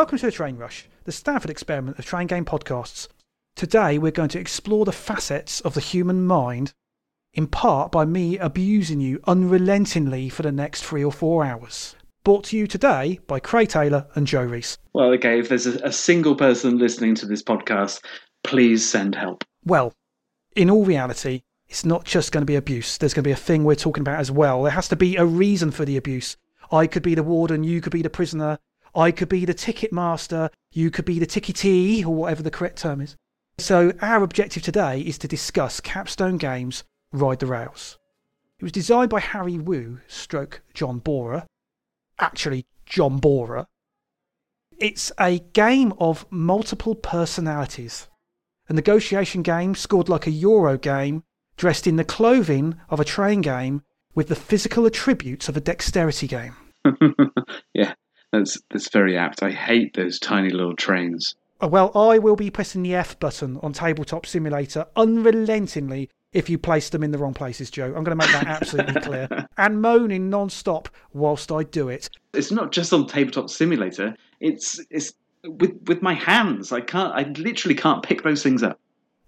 Welcome to the Train Rush, the Stanford experiment of train game podcasts. Today we're going to explore the facets of the human mind, in part by me abusing you unrelentingly for the next three or four hours. Brought to you today by Craig Taylor and Joe Reese. Well, okay, if there's a, a single person listening to this podcast, please send help. Well, in all reality, it's not just going to be abuse. There's going to be a thing we're talking about as well. There has to be a reason for the abuse. I could be the warden, you could be the prisoner, I could be the ticket master, you could be the ticketee, or whatever the correct term is. So, our objective today is to discuss Capstone Games Ride the Rails. It was designed by Harry Wu, stroke John Bohrer, actually, John Bohrer. It's a game of multiple personalities. A negotiation game scored like a Euro game, dressed in the clothing of a train game with the physical attributes of a dexterity game. yeah, that's that's very apt. I hate those tiny little trains. Uh, Well, I will be pressing the F button on Tabletop Simulator unrelentingly if you place them in the wrong places, Joe. I'm going to make that absolutely clear. And moaning non stop whilst I do it. It's not just on tabletop simulator. It's it's with with my hands. I can't. I literally can't pick those things up.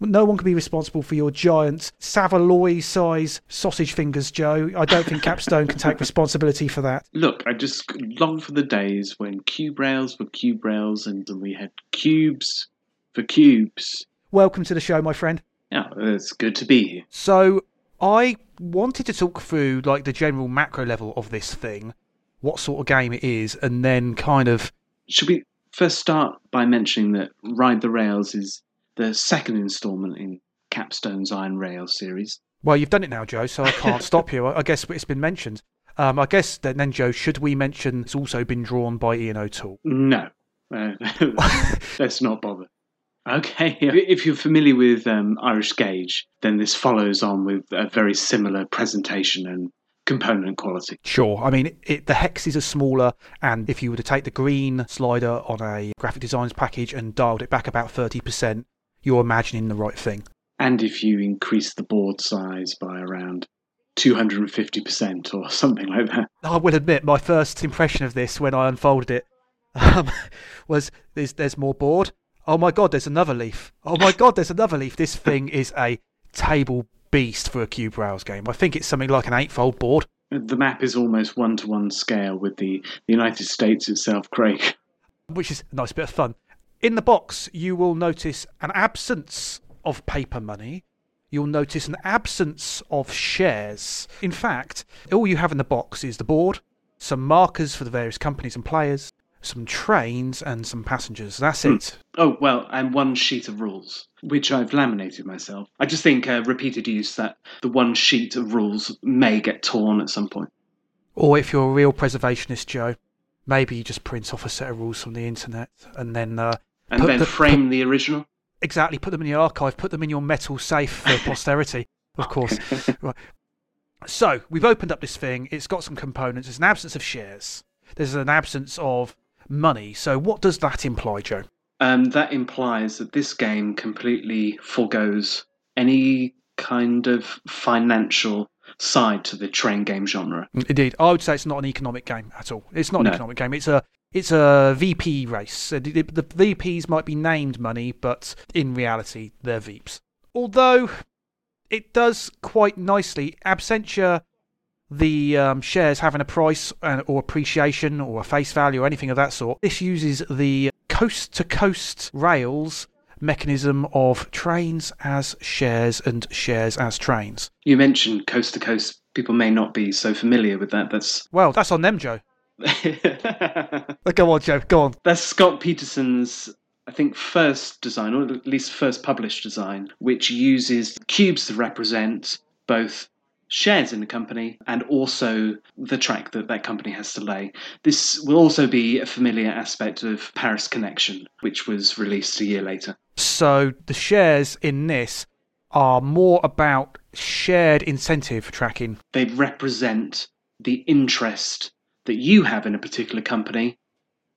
No one can be responsible for your giant Savoy size sausage fingers, Joe. I don't think Capstone can take responsibility for that. Look, I just long for the days when cube rails were cube rails, and we had cubes for cubes. Welcome to the show, my friend. Yeah, it's good to be here. So, I wanted to talk through like the general macro level of this thing, what sort of game it is, and then kind of Should we first start by mentioning that Ride the Rails is the second instalment in Capstone's Iron Rail series? Well, you've done it now, Joe, so I can't stop you. I I guess it's been mentioned. Um, I guess then, then, Joe, should we mention it's also been drawn by Ian O'Toole? No, uh, let's not bother. Okay, if you're familiar with um, Irish Gauge, then this follows on with a very similar presentation and component quality. Sure. I mean, it, the hexes are smaller, and if you were to take the green slider on a graphic designs package and dialed it back about 30%, you're imagining the right thing. And if you increase the board size by around 250% or something like that. I will admit, my first impression of this when I unfolded it um, was there's, there's more board. Oh my god, there's another leaf. Oh my god, there's another leaf. This thing is a table beast for a Cube Rails game. I think it's something like an eightfold board. The map is almost one to one scale with the, the United States itself, Craig. which is a nice bit of fun. In the box, you will notice an absence of paper money. You'll notice an absence of shares. In fact, all you have in the box is the board, some markers for the various companies and players, some trains, and some passengers. That's it. Oh, well, and one sheet of rules, which I've laminated myself. I just think uh, repeated use that the one sheet of rules may get torn at some point. Or if you're a real preservationist, Joe, maybe you just print off a set of rules from the internet and then uh, And Put then the- frame the original. exactly put them in your archive, put them in your metal safe for posterity, of course. right. So we've opened up this thing. It's got some components. There's an absence of shares. There's an absence of money. So what does that imply, Joe? Um, that implies that this game completely foregoes any kind of financial side to the train game genre. Indeed, I would say it's not an economic game at all. It's not an No. economic game. It's a it's a VP race. The, the VPs might be named money, but in reality, they're VEEPs. Although it does quite nicely. Absentia, the um, shares having a price uh, or appreciation or a face value or anything of that sort. This uses the coast to coast rails mechanism of trains as shares and shares as trains. You mentioned coast to coast. People may not be so familiar with that. That's Well, that's on them, Joe. Go on, Joe. Go on. that's Scott Peterson's, I think, first design, or at least first published design, which uses cubes to represent both shares in the company and also the track that that company has to lay. This will also be a familiar aspect of Paris Connection, which was released a year later. So the shares in this are more about shared incentive tracking. They represent the interest that you have in a particular company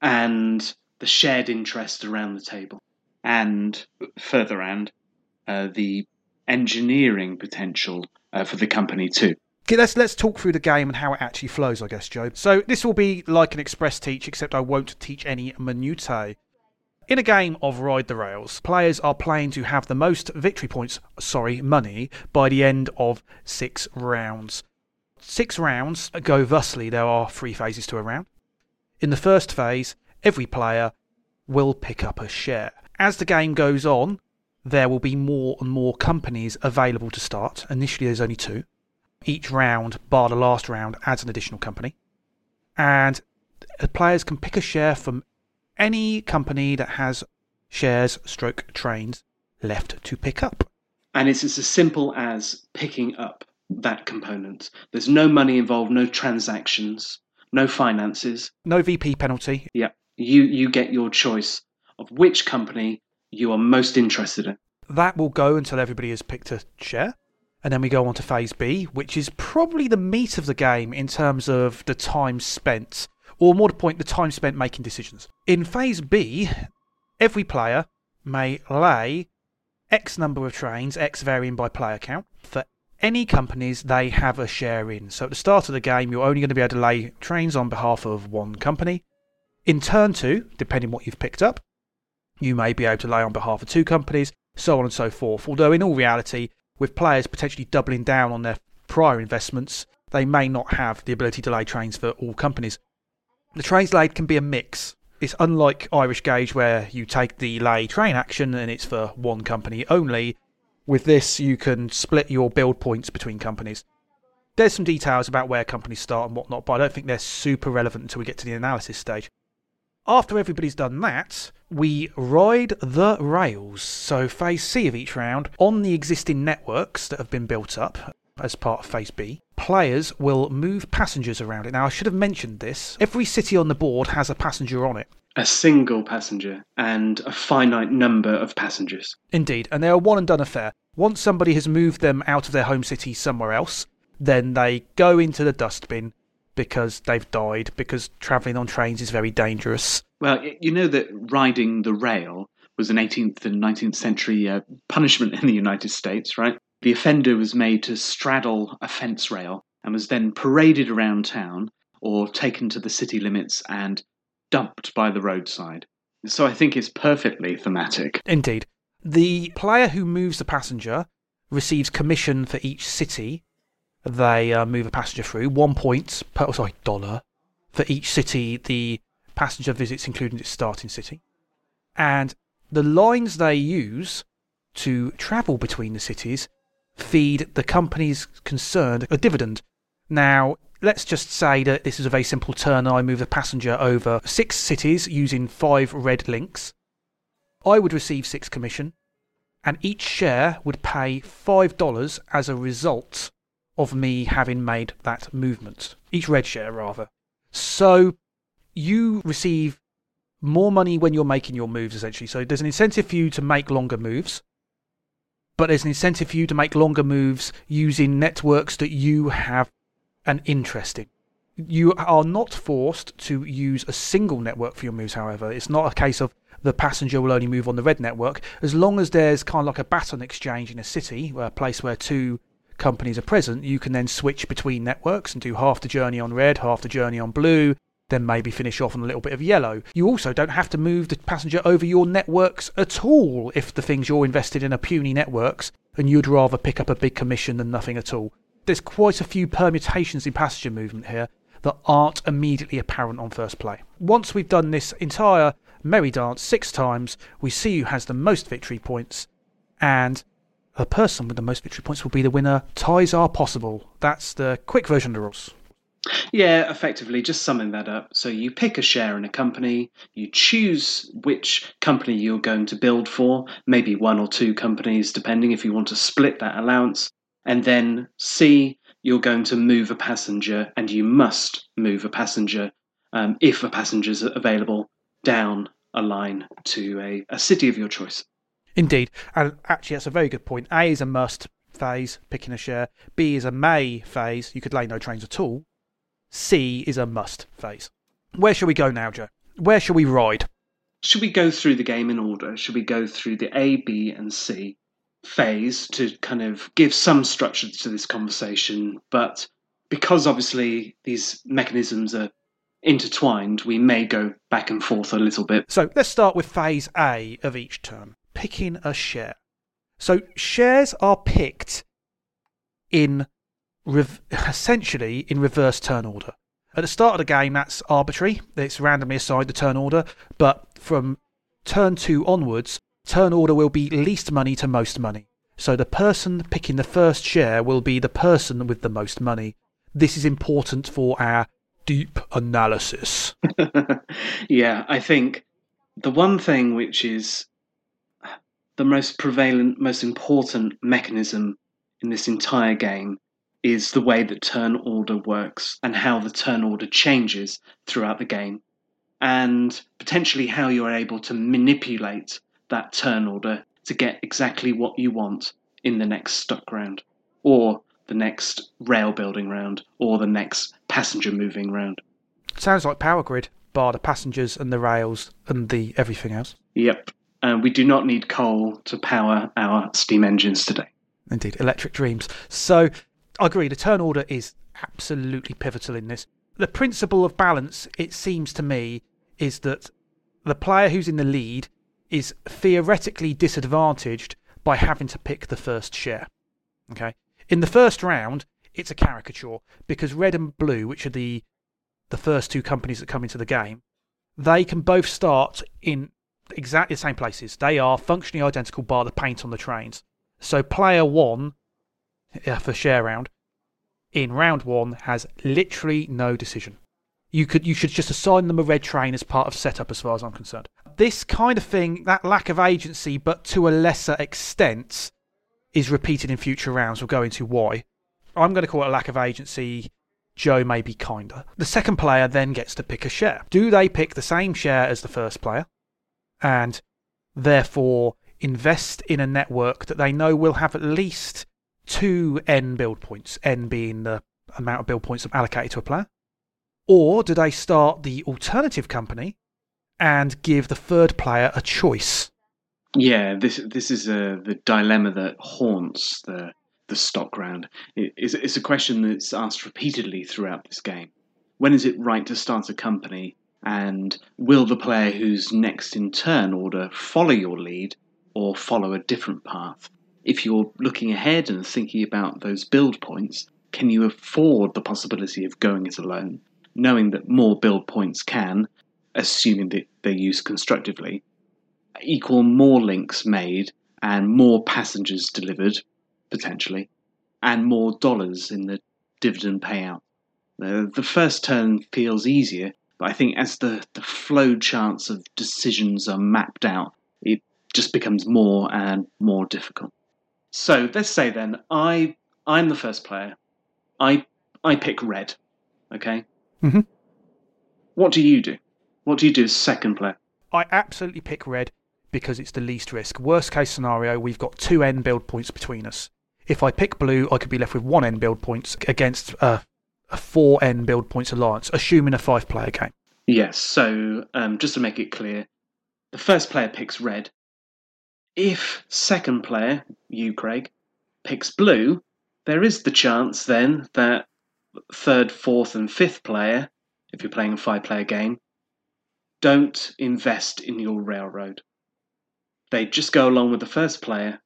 and the shared interest around the table. And further and uh, the engineering potential uh, for the company too. Okay, let's let's talk through the game and how it actually flows, I guess, Joe. So this will be like an express teach, except I won't teach any minutiae. In a game of Ride the Rails, players are playing to have the most victory points, sorry, money, by the end of six rounds. Six rounds go thusly. There are three phases to a round. In the first phase, every player will pick up a share. As the game goes on, there will be more and more companies available to start. Initially, there's only two each round, bar the last round, adds an additional company. And players can pick a share from any company that has shares stroke trains left to pick up. And it's as simple as picking up that component. There's no money involved, no transactions, no finances. No VP penalty. Yeah. You you get your choice of which company you are most interested in. That will go until everybody has picked a share. And then we go on to phase B, which is probably the meat of the game in terms of the time spent, or more to point, the time spent making decisions. In phase B, every player may lay X number of trains, X varying by player count, for any companies they have a share in. So at the start of the game, you're only going to be able to lay trains on behalf of one company. In turn two, depending what you've picked up, you may be able to lay on behalf of two companies, so on and so forth. Although in all reality, with players potentially doubling down on their prior investments, they may not have the ability to lay trains for all companies. The trains laid can be a mix. It's unlike Irish Gauge, where you take the lay train action and it's for one company only. With this, you can split your build points between companies. There's some details about where companies start and whatnot, but I don't think they're super relevant until we get to the analysis stage. After everybody's done that, we ride the rails. So, phase C of each round, on the existing networks that have been built up as part of phase B, players will move passengers around it. Now, I should have mentioned this. Every city on the board has a passenger on it. A single passenger and a finite number of passengers. Indeed, and they are one and done affair. Once somebody has moved them out of their home city somewhere else, then they go into the dustbin because they've died, because travelling on trains is very dangerous. Well, you know that riding the rail was an 18th and 19th century uh, punishment in the United States, right? The offender was made to straddle a fence rail and was then paraded around town or taken to the city limits and dumped by the roadside. So I think it's perfectly thematic. Indeed. The player who moves the passenger receives commission for each city they uh, move a passenger through. One point per, oh, sorry, dollar for each city the passenger visits, including its starting city. And the lines they use to travel between the cities feed the companies concerned a dividend. Now, let's just say that this is a very simple turn. I move the passenger over six cities using five red links. I would receive six commission, and each share would pay $5 as a result of me having made that movement. Each red share, rather. So you receive more money when you're making your moves, essentially. So there's an incentive for you to make longer moves, but there's an incentive for you to make longer moves using networks that you have an interest in. You are not forced to use a single network for your moves, however. It's not a case of the passenger will only move on the red network. As long as there's kind of like a baton exchange in a city, a place where two companies are present, you can then switch between networks and do half the journey on red, half the journey on blue, then maybe finish off on a little bit of yellow. You also don't have to move the passenger over your networks at all if the things you're invested in are puny networks and you'd rather pick up a big commission than nothing at all. There's quite a few permutations in passenger movement here that aren't immediately apparent on first play. Once we've done this entire merry dance six times, we see who has the most victory points, and the person with the most victory points will be the winner. Ties are possible. That's the quick version of the rules. Yeah, effectively, just summing that up. So you pick a share in a company, you choose which company you're going to build for, maybe one or two companies, depending if you want to split that allowance, and then C, you're going to move a passenger, and you must move a passenger um, if a passenger is available down a line to a, a city of your choice. Indeed. And actually, that's a very good point. A is a must phase, picking a share. B is a may phase. You could lay no trains at all. C is a must phase. Where shall we go now, Joe? Where shall we ride? Should we go through the game in order? Should we go through the A, B, and C phase to kind of give some structure to this conversation, but because obviously these mechanisms are intertwined, we may go back and forth a little bit. So let's start with phase A of each turn picking a share. So shares are picked in essentially in reverse turn order. At the start of the game, that's arbitrary. It's randomly assigned the turn order, but from turn two onwards, turn order will be least money to most money. So the person picking the first share will be the person with the most money. This is important for our deep analysis. yeah, I think the one thing which is the most prevalent, most important mechanism in this entire game is the way that turn order works and how the turn order changes throughout the game, and potentially how you're able to manipulate that turn order to get exactly what you want in the next stock round, or the next rail building round, or the next passenger moving round. Sounds like Power Grid, bar the passengers and the rails and the everything else. Yep. And we do not need coal to power our steam engines today. Indeed, electric dreams. So, I agree, the turn order is absolutely pivotal in this. The principle of balance, it seems to me, is that the player who's in the lead is theoretically disadvantaged by having to pick the first share. Okay? In the first round, it's a caricature because red and blue, which are the the first two companies that come into the game, they can both start in exactly the same places. They are functionally identical bar the paint on the trains. So player one uh, for share round in round one has literally no decision. You could you should just assign them a red train as part of setup as far as I'm concerned. This kind of thing, that lack of agency, but to a lesser extent, is repeated in future rounds. We'll go into why. I'm going to call it a lack of agency. Joe may be kinder. The second player then gets to pick a share. Do they pick the same share as the first player? And therefore invest in a network that they know will have at least two N build points, N being the amount of build points allocated to a player? Or do they start the alternative company and give the third player a choice? Yeah, this this is a, the dilemma that haunts the the stock round. It, it's, it's a question that's asked repeatedly throughout this game. When is it right to start a company, and will the player who's next in turn order follow your lead or follow a different path? If you're looking ahead and thinking about those build points, can you afford the possibility of going it alone, knowing that more build points can, assuming that they're used constructively, equal more links made and more passengers delivered, potentially, and more dollars in the dividend payout. The, first turn feels easier, but I think as the, the flow charts of decisions are mapped out, it just becomes more and more difficult. So let's say then I I'm the first player. I I pick red. Okay. Mm-hmm. What do you do? What do you do as second player? I absolutely pick red because it's the least risk. Worst case scenario, we've got two N build points between us. If I pick blue, I could be left with one N build points against a, a four N build points alliance, assuming a five player game. Yes. So um, just to make it clear, the first player picks red. If second player, you Craig, picks blue, there is the chance then that third, fourth, and fifth player, if you're playing a five player game, don't invest in your railroad. They just go along with the first player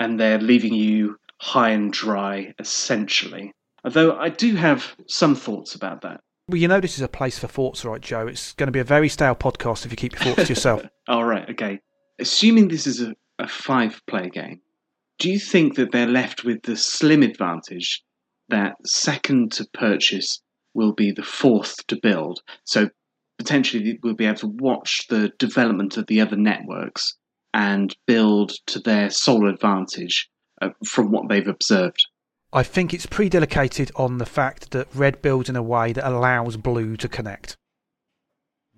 and they're leaving you high and dry, essentially. Although I do have some thoughts about that. Well, you know this is a place for thoughts, right, Joe? It's going to be a very stale podcast if you keep your thoughts to yourself. All right, okay. Assuming this is a, a five player game, do you think that they're left with the slim advantage that second to purchase will be the fourth to build? So potentially we'll be able to watch the development of the other networks and build to their sole advantage uh, from what they've observed. I think it's predelicated on the fact that red builds in a way that allows blue to connect.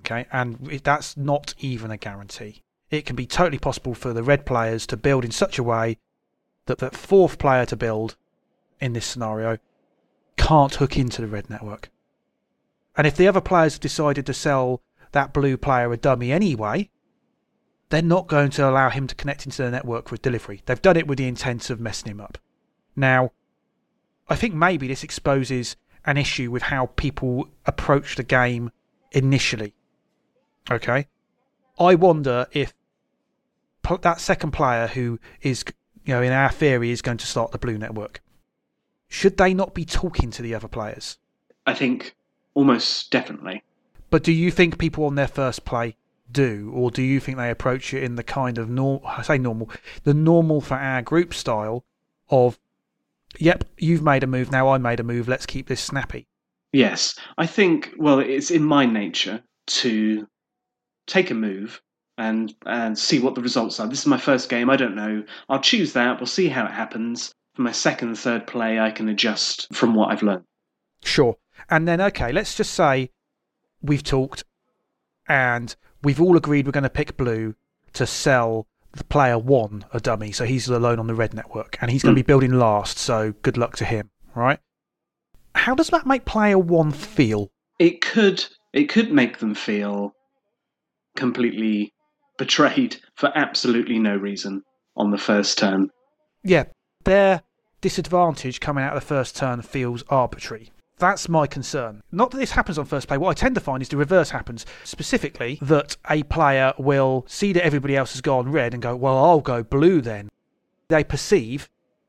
Okay, and that's not even a guarantee. It can be totally possible for the red players to build in such a way that the fourth player to build in this scenario can't hook into the red network. And if the other players have decided to sell that blue player a dummy anyway, they're not going to allow him to connect into the network with delivery. They've done it with the intent of messing him up. Now, I think maybe this exposes an issue with how people approach the game initially. Okay? I wonder if that second player who is, you know, in our theory is going to start the blue network, should they not be talking to the other players? I think almost definitely. But do you think people on their first play do, or do you think they approach it in the kind of normal? I say normal, the normal for our group style of, yep, you've made a move, now I made a move, let's keep this snappy. Yes, I think. Well, it's in my nature to take a move and and see what the results are. This is my first game. I don't know. I'll choose that. We'll see how it happens. For my second and third play, I can adjust from what I've learned. Sure. And then, okay, let's just say we've talked and we've all agreed we're going to pick blue to sell the player one a dummy. So he's alone on the red network and he's going to hmm. be building last. So good luck to him, right? How does that make player one feel? It could it could make them feel completely betrayed for absolutely no reason on the first turn. Yeah, their disadvantage coming out of the first turn feels arbitrary. That's my concern. Not that this happens on first play. What I tend to find is the reverse happens. Specifically, that a player will see that everybody else has gone red and go, well, I'll go blue then. They perceive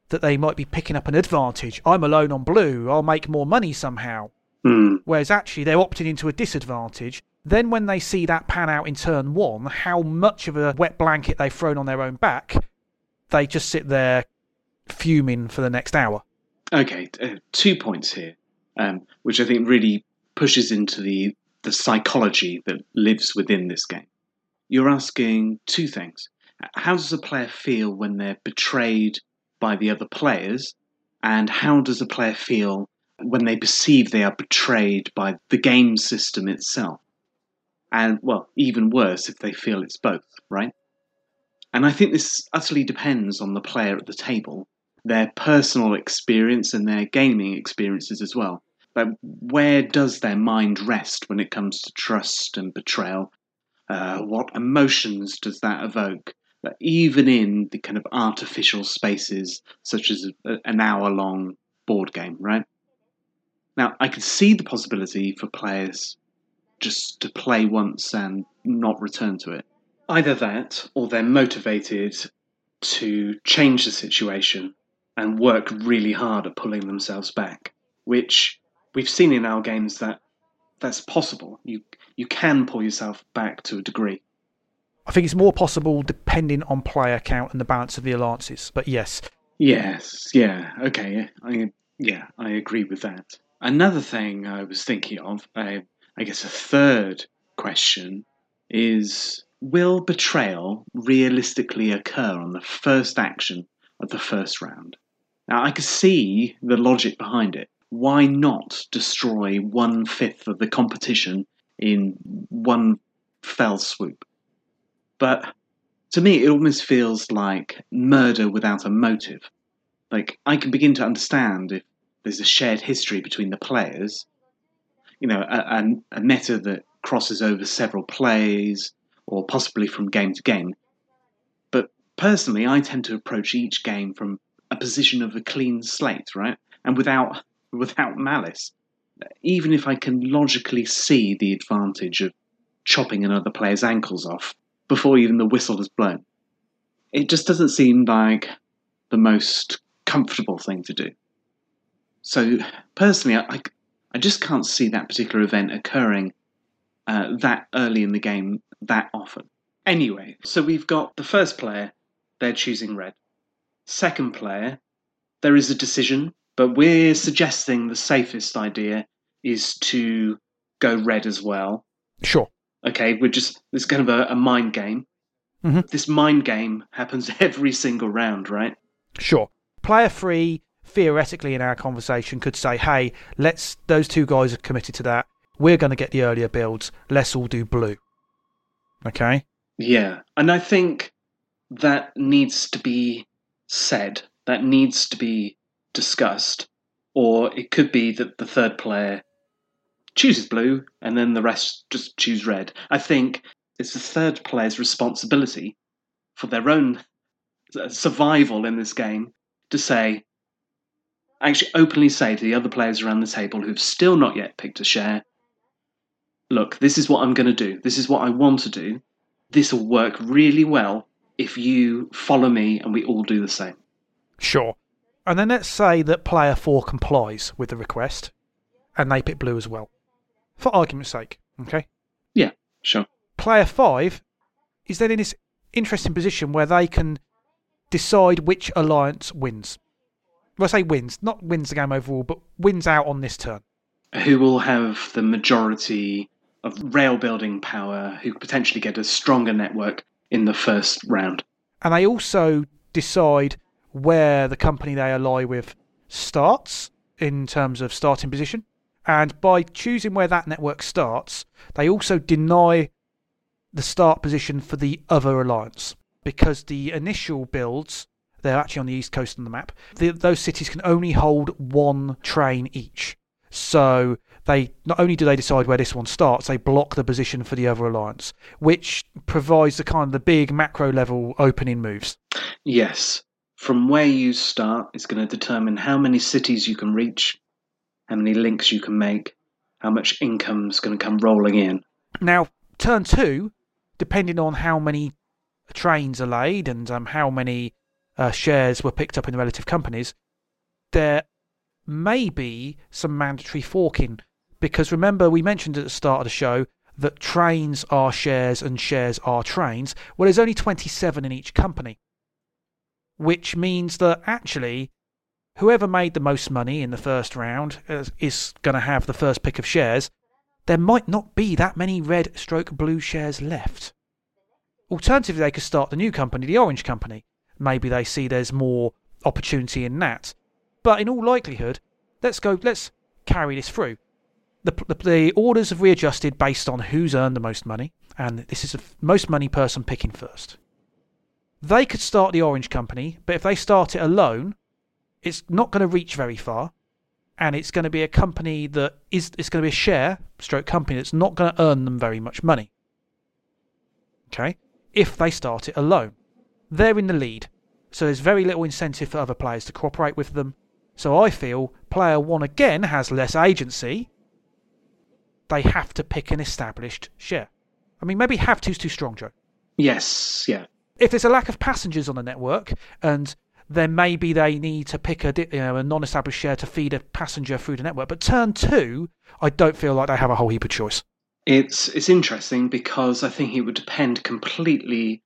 that they might be picking up an advantage. I'm alone on blue. I'll make more money somehow. Hmm. Whereas actually they're opting into a disadvantage. Then when they see that pan out in turn one, how much of a wet blanket they've thrown on their own back, they just sit there fuming for the next hour. Okay, uh, two points here, um, which I think really pushes into the the psychology that lives within this game. You're asking two things: how does a player feel when they're betrayed by the other players, and how does a player feel when they perceive they are betrayed by the game system itself? And, well, even worse if they feel it's both, right? And I think this utterly depends on the player at the table, their personal experience and their gaming experiences as well. But where does their mind rest when it comes to trust and betrayal? Uh, what emotions does that evoke? But even in the kind of artificial spaces, such as a, an hour long board game, right? Now, I could see the possibility for players just to play once and not return to it. Either that, or they're motivated to change the situation and work really hard at pulling themselves back, which we've seen in our games that that's possible. You you can pull yourself back to a degree. I think it's more possible depending on player count and the balance of the alliances. But yes. Yes, yeah, okay, I yeah, I agree with that. Another thing I was thinking of, I, I guess a third question is will betrayal realistically occur on the first action of the first round? Now, I can see the logic behind it. Why not destroy one fifth of the competition in one fell swoop? But to me, it almost feels like murder without a motive. Like, I can begin to understand if there's a shared history between the players, you know, a, a, meta that crosses over several plays or possibly from game to game. But personally, I tend to approach each game from a position of a clean slate, right? And without without malice. Even if I can logically see the advantage of chopping another player's ankles off before even the whistle has blown. It just doesn't seem like the most comfortable thing to do. So, personally, I, I just can't see that particular event occurring uh, that early in the game that often. Anyway, so we've got the first player, they're choosing red. Second player, there is a decision, but we're suggesting the safest idea is to go red as well. Sure. Okay, we're just, it's kind of a, a mind game. Mhm. This mind game happens every single round, right? Sure. Player three, theoretically, in our conversation, could say, hey, let's, those two guys are committed to that. We're going to get the earlier builds. Let's all do blue. Okay? Yeah, and I think that needs to be said. That needs to be discussed. Or it could be that the third player chooses blue and then the rest just choose red. I think it's the third player's responsibility for their own uh, survival in this game to say, actually openly say to the other players around the table who've still not yet picked a share, look, this is what I'm going to do. This is what I want to do. This will work really well if you follow me and we all do the same. Sure. And then let's say that player four complies with the request and they pick blue as well. For argument's sake, okay? Yeah, sure. Player five is then in this interesting position where they can decide which alliance wins. Well, I say wins, not wins the game overall, but wins out on this turn. Who will have the majority of rail building power, who potentially get a stronger network in the first round. And they also decide where the company they ally with starts in terms of starting position. And by choosing where that network starts, they also deny the start position for the other alliance because the initial builds they're actually on the east coast on the map. The, those cities can only hold one train each. So they not only do they decide where this one starts, they block the position for the other alliance, which provides the kind of the big macro level opening moves. Yes. From where you start is going to determine how many cities you can reach, how many links you can make, how much income is going to come rolling in. Now, turn two, depending on how many trains are laid and um, how many uh, shares were picked up in the relative companies, there may be some mandatory forking. Because remember, we mentioned at the start of the show that trains are shares and shares are trains. Well, there's only 27 in each company which means that actually whoever made the most money in the first round is, is going to have the first pick of shares. There might not be that many red stroke blue shares left. Alternatively, they could start the new company, the Orange Company. Maybe they see there's more opportunity in that. But in all likelihood, let's go. Let's carry this through. The, the, the orders have readjusted based on who's earned the most money, and this is the most money person picking first. They could start the Orange Company, but if they start it alone, it's not going to reach very far. And it's going to be a company that is, it's going to be a share, stroke company that's not going to earn them very much money. Okay? If they start it alone. They're in the lead. So there's very little incentive for other players to cooperate with them. So I feel player one again has less agency. They have to pick an established share. I mean, maybe have to's too strong, Joe. Yes, yeah if there's a lack of passengers on the network and then maybe they need to pick a you know a non-established share to feed a passenger through the network. But turn two, I don't feel like they have a whole heap of choice. It's it's interesting because I think it would depend completely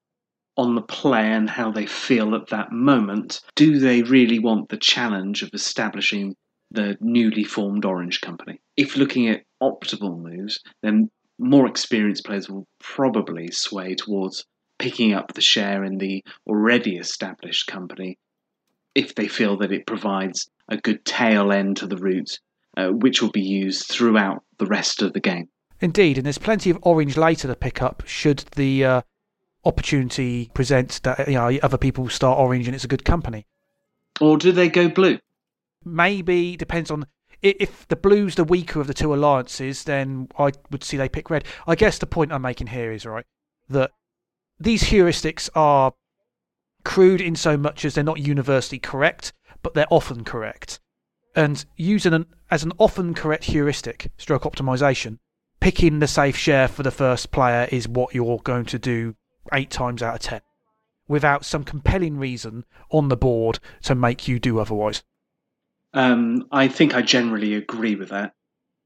on the player and how they feel at that moment. Do they really want the challenge of establishing the newly formed Orange Company? If looking at optimal moves, then more experienced players will probably sway towards picking up the share in the already established company if they feel that it provides a good tail end to the route, uh, which will be used throughout the rest of the game. Indeed, and there's plenty of orange later to pick up should the uh, opportunity presents that you know other people start orange and it's a good company. Or do they go blue? Maybe depends on if the blue's the weaker of the two alliances, then I would see they pick red. I guess the point I'm making here is right that these heuristics are crude in so much as they're not universally correct, but they're often correct. And using an as an often correct heuristic, stroke optimization, picking the safe share for the first player is what you're going to do eight times out of ten, without some compelling reason on the board to make you do otherwise. Um, I think I generally agree with that.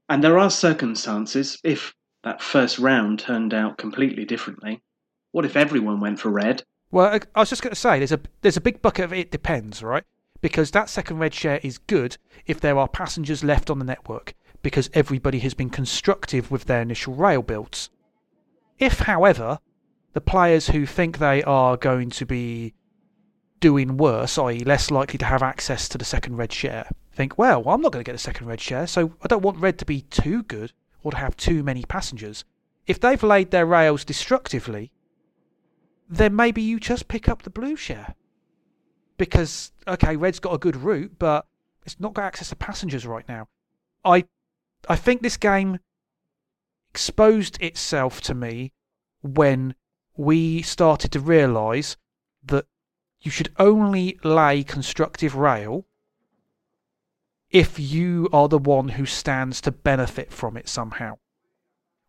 And there are circumstances, if that first round turned out completely differently, what if everyone went for red? Well, I was just going to say there's a there's a big bucket of it depends, right? Because that second red share is good if there are passengers left on the network because everybody has been constructive with their initial rail builds. If, however, the players who think they are going to be doing worse, i.e., less likely to have access to the second red share, think, well, I'm not going to get the second red share, so I don't want red to be too good or to have too many passengers. If they've laid their rails destructively, then maybe you just pick up the blue share. Because, okay, Red's got a good route, but it's not got access to passengers right now. I, I think this game exposed itself to me when we started to realise that you should only lay constructive rail if you are the one who stands to benefit from it somehow.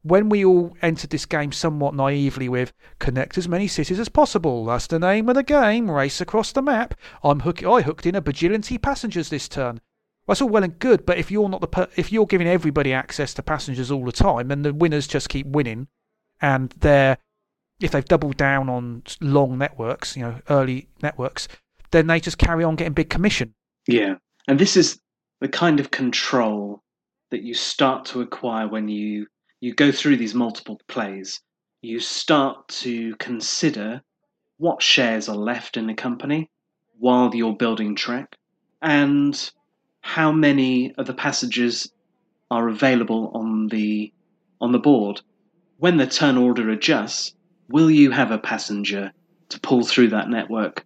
When we all entered this game somewhat naively with connect as many cities as possible, that's the name of the game, race across the map. I'm hook- I hooked in a bajillion passengers this turn. That's all well and good, but if you're not the per- if you're giving everybody access to passengers all the time, and the winners just keep winning, and they're if they've doubled down on long networks, you know, early networks, then they just carry on getting big commission. Yeah. And this is the kind of control that you start to acquire when you you go through these multiple plays. You start to consider what shares are left in the company while you're building Trek and how many of the passages are available on the on the board. When the turn order adjusts, will you have a passenger to pull through that network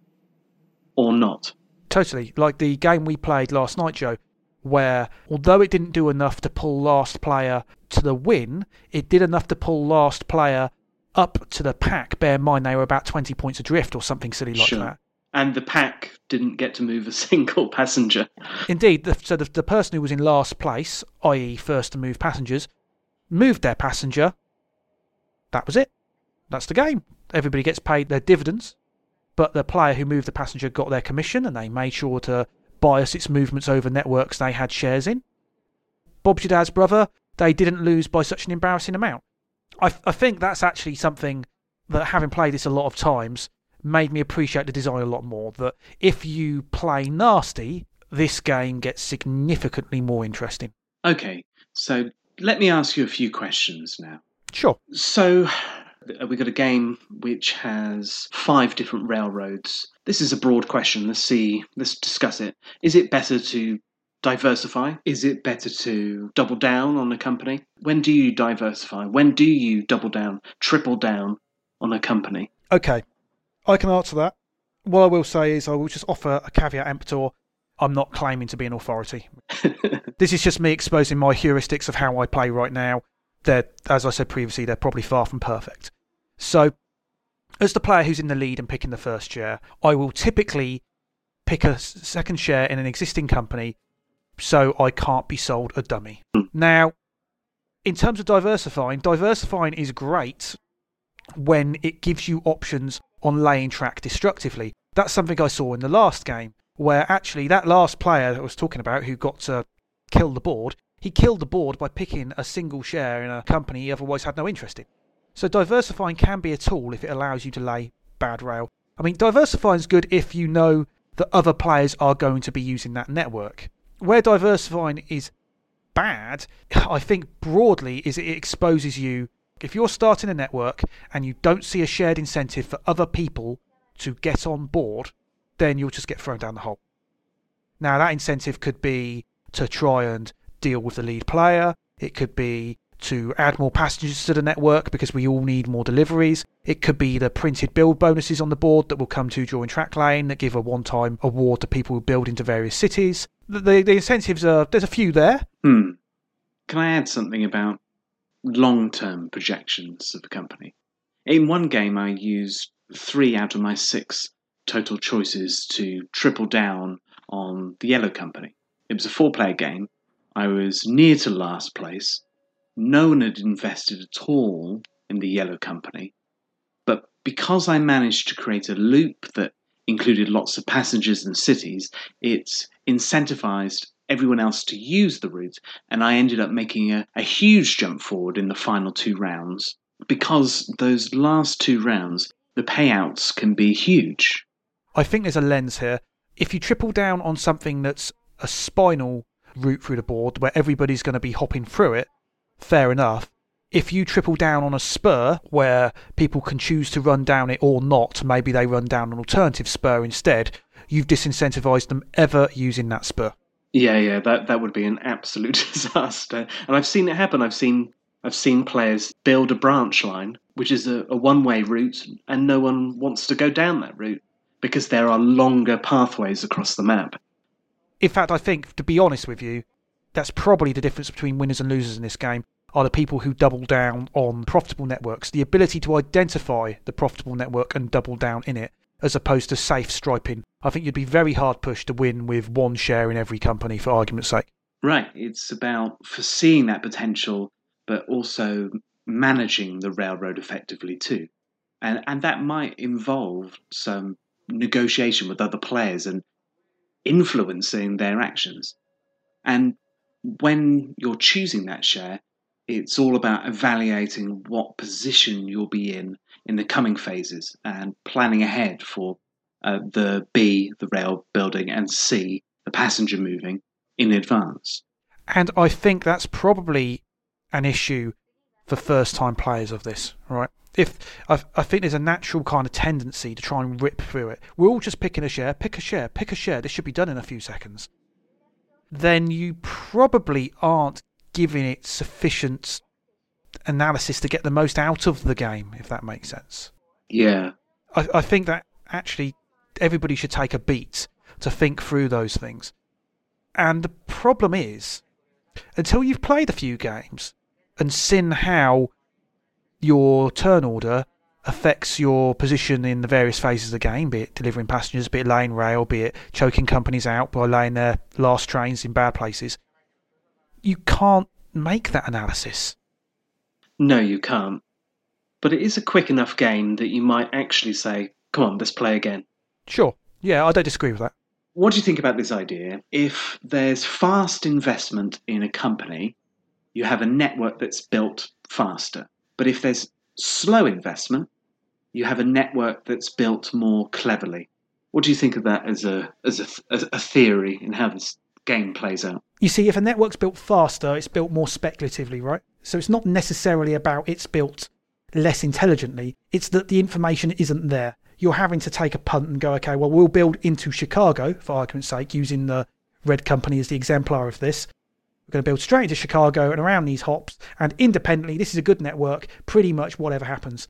or not? Totally. Like the game we played last night, Joe, where although it didn't do enough to pull last player to the win, it did enough to pull last player up to the pack. Bear in mind they were about 20 points adrift or something silly like Sure. that. And the pack didn't get to move a single passenger. Indeed, the, so the, the person who was in last place, i.e., first to move passengers, moved their passenger. That was it. That's the game. Everybody gets paid their dividends, but the player who moved the passenger got their commission and they made sure to bias its movements over networks they had shares in. Bob's your dad's brother, they didn't lose by such an embarrassing amount. I, I think that's actually something that, having played this a lot of times, made me appreciate the design a lot more. That if you play nasty, this game gets significantly more interesting. Okay, so let me ask you a few questions now. Sure. So Uh, we've got a game which has five different railroads. This is a broad question. Let's see, let's discuss it. Is it better to diversify? Is it better to double down on a company? When do you diversify? When do you double down, triple down on a company? Okay, I can answer that. What I will say is I will just offer a caveat emptor. I'm not claiming to be an authority. this is just me exposing my heuristics of how I play right now. They're, as I said previously, they're probably far from perfect. So, as the player who's in the lead and picking the first share, I will typically pick a second share in an existing company so I can't be sold a dummy. Now, in terms of diversifying, diversifying is great when it gives you options on laying track destructively. That's something I saw in the last game, where actually that last player that I was talking about who got to kill the board, he killed the board by picking a single share in a company he otherwise had no interest in. So diversifying can be a tool if it allows you to lay bad rail. I mean, diversifying is good if you know that other players are going to be using that network. Where diversifying is bad, I think broadly, is it exposes you. If you're starting a network and you don't see a shared incentive for other people to get on board, then you'll just get thrown down the hole. Now, that incentive could be to try and deal with the lead player, it could be to add more passengers to the network because we all need more deliveries. It could be the printed build bonuses on the board that will come to during track lane that give a one time award to people who build into various cities. The, the, the incentives are, there's a few there. Hmm. Can I add something about long term projections of the company? In one game, I used three out of my six total choices to triple down on the yellow company. It was a four player game. I was near to last place. No one had invested at all in the yellow company. But because I managed to create a loop that included lots of passengers and cities, it incentivized everyone else to use the route, and I ended up making a, a huge jump forward in the final two rounds because those last two rounds, the payouts can be huge. I think there's a lens here. If you triple down on something that's a spinal route through the board where everybody's going to be hopping through it, fair enough. If you triple down on a spur where people can choose to run down it or not, maybe they run down an alternative spur instead, you've disincentivized them ever using that spur. Yeah, yeah, that that would be an absolute disaster. And I've seen it happen. I've seen I've seen players build a branch line, which is a, a one-way route, and no one wants to go down that route because there are longer pathways across the map. In fact, I think, to be honest with you, that's probably the difference between winners and losers in this game are the people who double down on profitable networks. The ability to identify the profitable network and double down in it as opposed to safe striping. I think you'd be very hard pushed to win with one share in every company, for argument's sake. Right. It's about foreseeing that potential, but also managing the railroad effectively too. And, and that might involve some negotiation with other players and influencing their actions. And when you're choosing that share, it's all about evaluating what position you'll be in in the coming phases and planning ahead for uh, the B, the rail building, and C, the passenger moving in advance. And I think that's probably an issue for first time players of this, right? If I, I think there's a natural kind of tendency to try and rip through it. We're all just picking a share, pick a share, pick a share. This should be done in a few seconds. Then you probably aren't giving it sufficient analysis to get the most out of the game, if that makes sense. Yeah. I, I think that actually everybody should take a beat to think through those things. And the problem is, until you've played a few games and seen how your turn order affects your position in the various phases of the game, be it delivering passengers, be it laying rail, be it choking companies out by laying their last trains in bad places, you can't make that analysis. No, you can't. But it is a quick enough game that you might actually say, come on, let's play again. Sure. Yeah, I don't disagree with that. What do you think about this idea? If there's fast investment in a company, you have a network that's built faster. But if there's slow investment, you have a network that's built more cleverly. What do you think of that as a as a, as a theory in how this game plays out? You see, if a network's built faster, it's built more speculatively, right? So it's not necessarily about it's built less intelligently. It's that the information isn't there. You're having to take a punt and go, okay, well, we'll build into Chicago, for argument's sake, using the Red Company as the exemplar of this. We're going to build straight into Chicago and around these hops, and independently, this is a good network, pretty much whatever happens.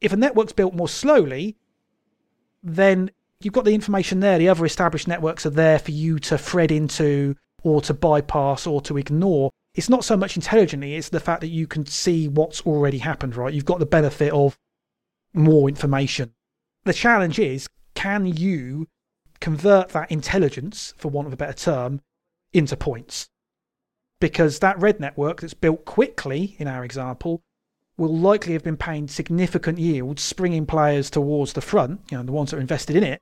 If a network's built more slowly, then you've got the information there. The other established networks are there for you to thread into or to bypass or to ignore. It's not so much intelligently, it's the fact that you can see what's already happened, right? You've got the benefit of more information. The challenge is can you convert that intelligence, for want of a better term, into points? Because that red network that's built quickly, in our example, will likely have been paying significant yields, springing players towards the front, you know, the ones that are invested in it,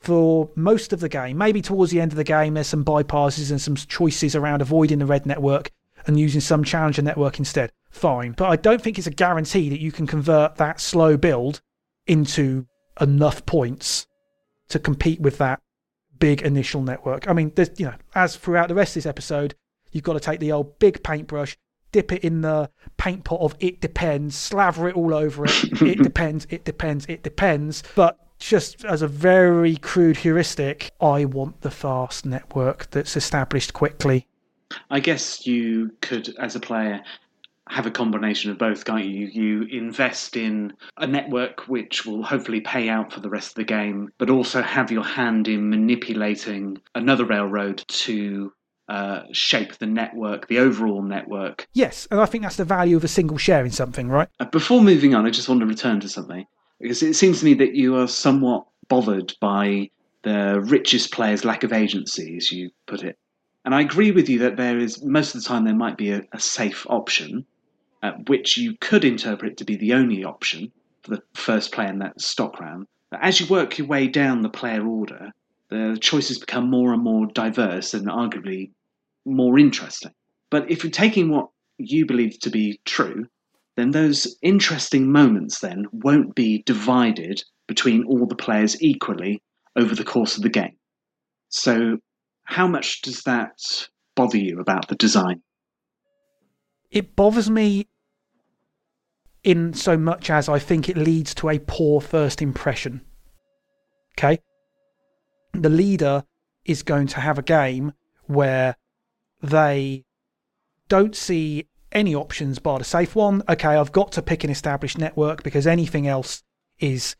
for most of the game. Maybe towards the end of the game, there's some bypasses and some choices around avoiding the red network and using some challenger network instead. Fine. But I don't think it's a guarantee that you can convert that slow build into enough points to compete with that big initial network. I mean, there's, you know, as throughout the rest of this episode, you've got to take the old big paintbrush, dip it in the paint pot of it depends, slather it all over it. it depends, it depends, it depends. But just as a very crude heuristic, I want the fast network that's established quickly. I guess you could, as a player, have a combination of both, can't you? You invest in a network which will hopefully pay out for the rest of the game, but also have your hand in manipulating another railroad to uh, shape the network, the overall network. Yes, and I think that's the value of a single share in something, right? Uh, before moving on, I just want to return to something because it seems to me that you are somewhat bothered by the richest player's lack of agency, as you put it. And I agree with you that there is, most of the time, there might be a, a safe option, uh, which you could interpret to be the only option for the first player in that stock round. But as you work your way down the player order, the choices become more and more diverse and arguably more interesting. But if you're taking what you believe to be true, then those interesting moments then won't be divided between all the players equally over the course of the game. So, how much does that bother you about the design? It bothers me in so much as I think it leads to a poor first impression. Okay? The leader is going to have a game where they don't see any options bar the safe one. Okay, I've got to pick an established network because anything else is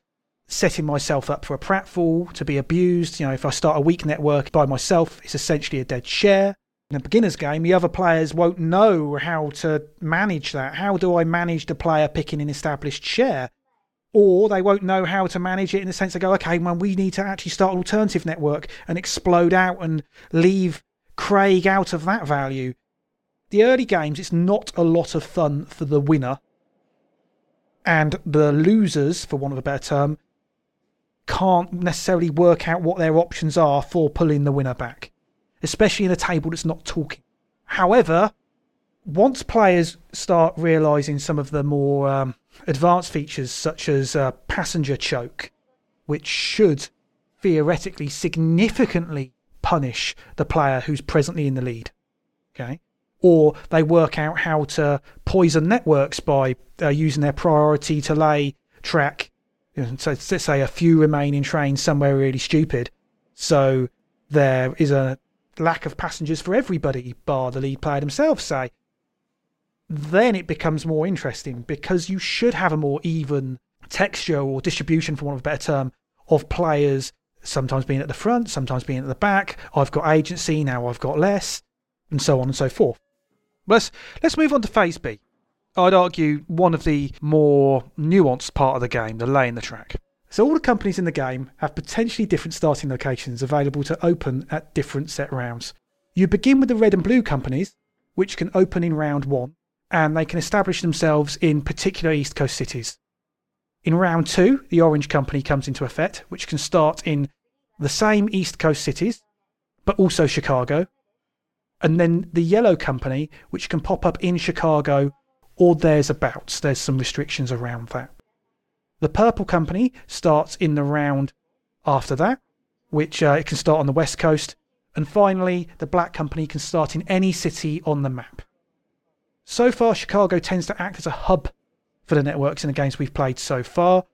setting myself up for a pratfall to be abused. You know, if I start a weak network by myself, it's essentially a dead share. In a beginner's game, the other players won't know how to manage that. How do I manage the player picking an established share? or they won't know how to manage it in the sense they go, okay, well, we need to actually start an alternative network and explode out and leave Craig out of that value. The early games, it's not a lot of fun for the winner. And the losers, for want of a better term, can't necessarily work out what their options are for pulling the winner back, especially in a table that's not talking. However, once players start realizing some of the more um, advanced features, such as uh, passenger choke, which should theoretically significantly punish the player who's presently in the lead, okay, or they work out how to poison networks by uh, using their priority to lay track. You know, so let's say a few remaining trains somewhere really stupid, so there is a lack of passengers for everybody, bar the lead player themselves, say then it becomes more interesting because you should have a more even texture or distribution, for want of a better term, of players sometimes being at the front, sometimes being at the back. I've got agency, now I've got less, and so on and so forth. Let's, let's move on to Phase B. I'd argue one of the more nuanced part of the game, the laying the track. So all the companies in the game have potentially different starting locations available to open at different set rounds. You begin with the red and blue companies, which can open in round one, and they can establish themselves in particular East Coast cities. In round two, the Orange Company comes into effect, which can start in the same East Coast cities, but also Chicago. And then the Yellow Company, which can pop up in Chicago or there's abouts. There's some restrictions around that. The Purple Company starts in the round after that, which uh, it can start on the West Coast. And finally, the Black Company can start in any city on the map. So far, Chicago tends to act as a hub for the networks in the games we've played so far,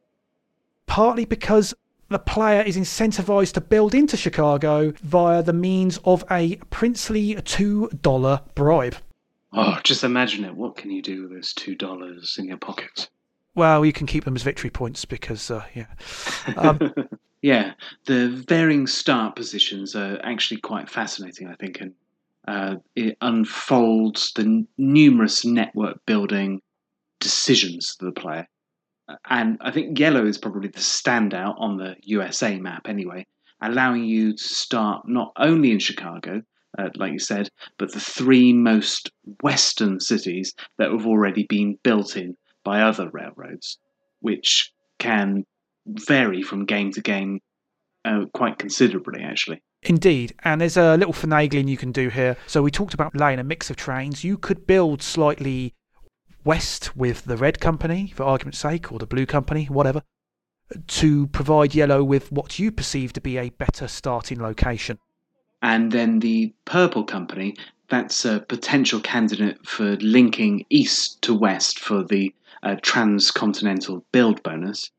partly because the player is incentivized to build into Chicago via the means of a princely $2 bribe. Oh, just imagine it. What can you do with those $2 in your pocket? Well, you can keep them as victory points because, uh, yeah. Um, yeah, the varying start positions are actually quite fascinating, I think, and uh, it unfolds the numerous network building decisions of the player. And I think yellow is probably the standout on the USA map anyway, allowing you to start not only in Chicago, uh, like you said, but the three most western cities that have already been built in by other railroads, which can vary from game to game uh, quite considerably, actually. Indeed, and there's a little finagling you can do here. So we talked about laying a mix of trains. You could build slightly west with the red company, for argument's sake, or the blue company, whatever, to provide yellow with what you perceive to be a better starting location. And then the purple company, that's a potential candidate for linking east to west for the uh, transcontinental build bonus.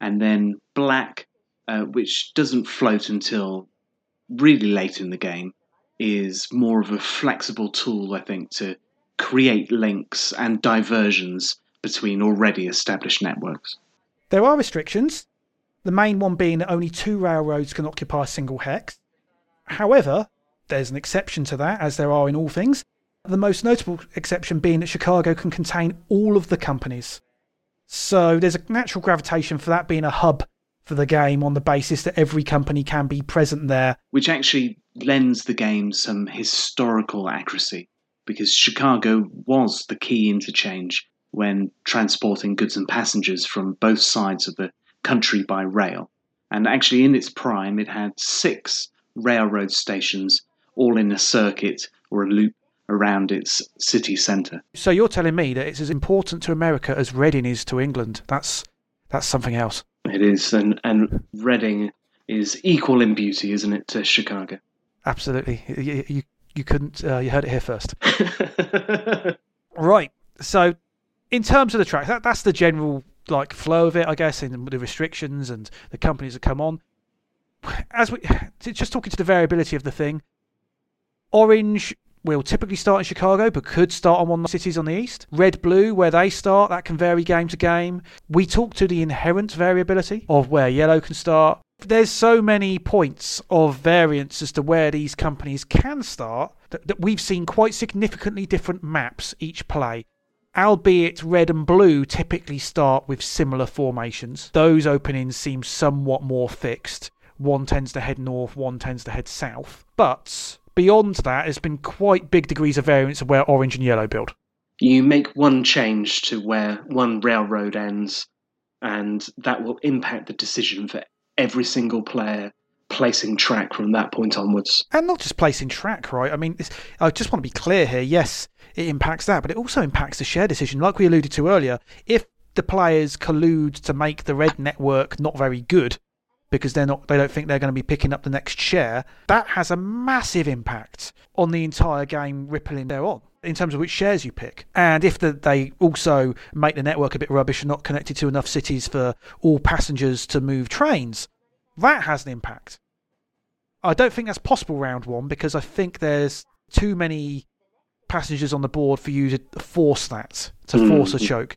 And then black, uh, which doesn't float until really late in the game is more of a flexible tool, I think, to create links and diversions between already established networks. There are restrictions, the main one being that only two railroads can occupy a single hex. However, there's an exception to that, as there are in all things. The most notable exception being that Chicago can contain all of the companies. So there's a natural gravitation for that being a hub for the game on the basis that every company can be present there. Which actually lends the game some historical accuracy because Chicago was the key interchange when transporting goods and passengers from both sides of the country by rail. And actually, in its prime, it had six railroad stations all in a circuit or a loop around its city centre. So you're telling me that it's as important to America as Reading is to England? That's that's something else. It is, and and Reading is equal in beauty, isn't it, to Chicago? Absolutely. You you, you couldn't. Uh, you heard it here first. right. So, in terms of the track, that, that's the general like flow of it, I guess, and the restrictions and the companies that come on. As we just talking to the variability of the thing, Orange will typically start in Chicago, but could start on one of the cities on the east. Red blue, where they start, that can vary game to game. We talk to the inherent variability of where yellow can start. There's so many points of variance as to where these companies can start that, that we've seen quite significantly different maps each play. albeit red and blue typically start with similar formations. Those openings seem somewhat more fixed. One tends to head north, one tends to head south. But beyond that, there's been quite big degrees of variance of where orange and yellow build. You make one change to where one railroad ends, and that will impact the decision for every single player placing track from that point onwards. And not just placing track, right? I mean, I just want to be clear here. Yes, it impacts that, but it also impacts the share decision. Like we alluded to earlier, if the players collude to make the red network not very good because they're not they don't think they're going to be picking up the next share, that has a massive impact on the entire game rippling thereon in terms of which shares you pick. And if the, they also make the network a bit rubbish and not connected to enough cities for all passengers to move trains, that has an impact. I don't think that's possible round one because I think there's too many passengers on the board for you to force that, to mm. force a choke.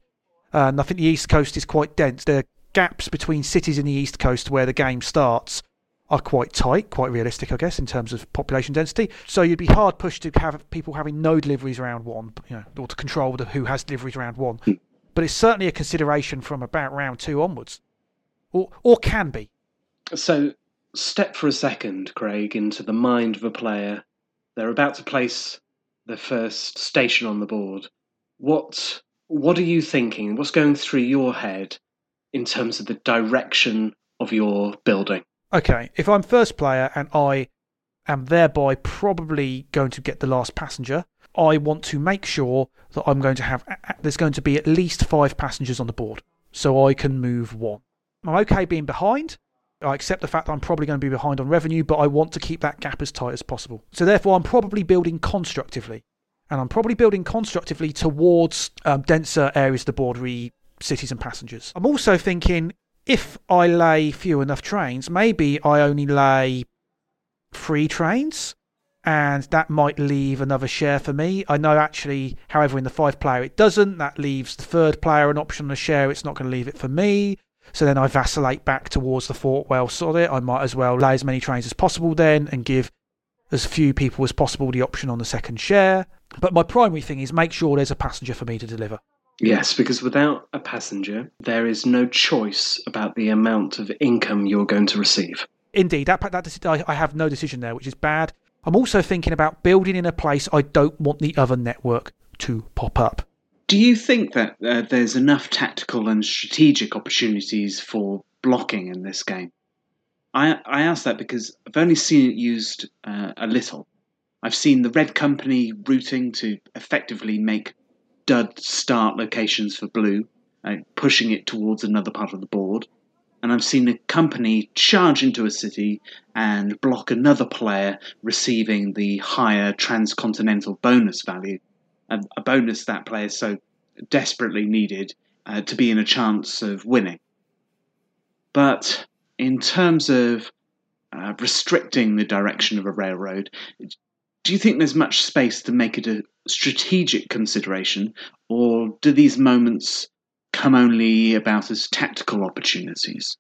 And I think the East Coast is quite dense. There are gaps between cities in the East Coast where the game starts are quite tight, quite realistic, I guess, in terms of population density. So you'd be hard pushed to have people having no deliveries around one, you know, or to control the, who has deliveries around one. Hmm. But it's certainly a consideration from about round two onwards, or or can be. So step for a second, Craig, into the mind of a player. They're about to place the first station on the board, what what are you thinking? What's going through your head in terms of the direction of your building? Okay, if I'm first player and I am thereby probably going to get the last passenger, I want to make sure that I'm going to have there's going to be at least five passengers on the board, so I can move one. I'm okay being behind. I accept the fact that I'm probably going to be behind on revenue, but I want to keep that gap as tight as possible. So therefore, I'm probably building constructively, and I'm probably building constructively towards um, denser areas of the board, re cities and passengers. I'm also thinking if I lay few enough trains, maybe I only lay three trains and that might leave another share for me. I know actually, however, in the five player it doesn't. That leaves the third player an option on a share. It's not going to leave it for me. So then I vacillate back towards the Fort Well Solid. I might as well lay as many trains as possible then and give as few people as possible the option on the second share. But my primary thing is make sure there's a passenger for me to deliver. Yes, because without a passenger, there is no choice about the amount of income you're going to receive. Indeed, that, that I have no decision there, which is bad. I'm also thinking about building in a place I don't want the other network to pop up. Do you think that uh, there's enough tactical and strategic opportunities for blocking in this game? I, I ask that because I've only seen it used uh, a little. I've seen the Red Company routing to effectively make dud start locations for blue, uh, pushing it towards another part of the board. And I've seen a company charge into a city and block another player receiving the higher transcontinental bonus value a, a bonus that player so desperately needed uh, to be in a chance of winning. But in terms of uh, restricting the direction of a railroad, do you think there's much space to make it a strategic consideration, or do these moments come only about as tactical opportunities?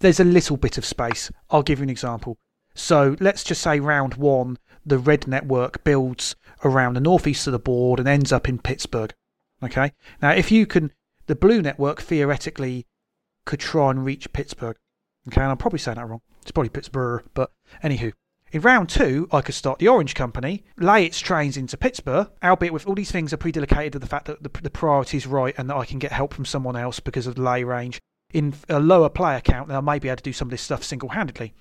There's a little bit of space. I'll give you an example. So let's just say round one, the red network builds around the northeast of the board and ends up in Pittsburgh. Okay. Now, if you can, the blue network theoretically could try and reach Pittsburgh. Okay, and I'm probably saying that wrong. It's probably Pittsburgh, but anywho. In round two, I could start the Orange Company, lay its trains into Pittsburgh, albeit with all these things are predelicated to the fact that the, the priority is right and that I can get help from someone else because of the lay range. In a lower player count, then I may be able to do some of this stuff single handedly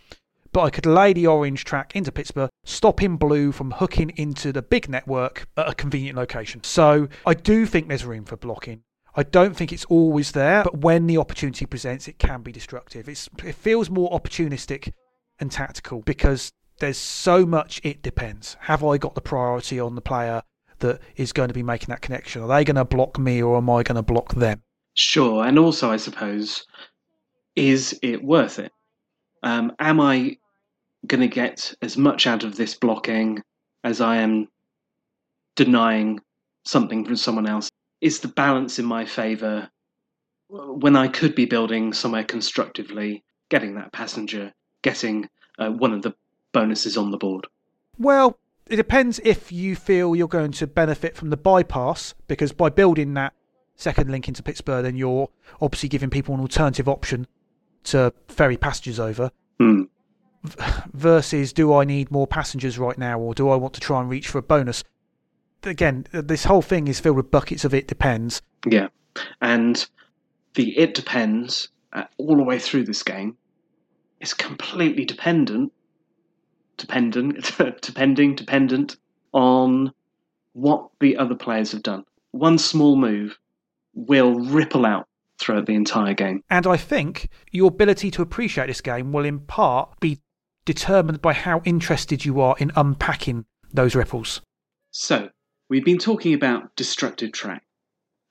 but I could lay the orange track into Pittsburgh, stopping blue from hooking into the big network at a convenient location. So I do think there's room for blocking. I don't think it's always there, but when the opportunity presents, it can be destructive. It's, it feels more opportunistic and tactical because there's so much it depends. Have I got the priority on the player that is going to be making that connection? Are they going to block me or am I going to block them? Sure. And also, I suppose, is it worth it? Um, am I going to get as much out of this blocking as I am denying something from someone else? Is the balance in my favour when I could be building somewhere constructively, getting that passenger, getting uh, one of the bonuses on the board? Well, It depends if you feel you're going to benefit from the bypass, because by building that second link into Pittsburgh, then you're obviously giving people an alternative option to ferry passengers over. Hmm. Versus, do I need more passengers right now, or do I want to try and reach for a bonus? Again, this whole thing is filled with buckets of it depends. Yeah. And the it depends uh, all the way through this game is completely dependent, dependent, depending, dependent on what the other players have done. One small move will ripple out throughout the entire game. And I think your ability to appreciate this game will in part be determined by how interested you are in unpacking those ripples. So, we've been talking about destructive track.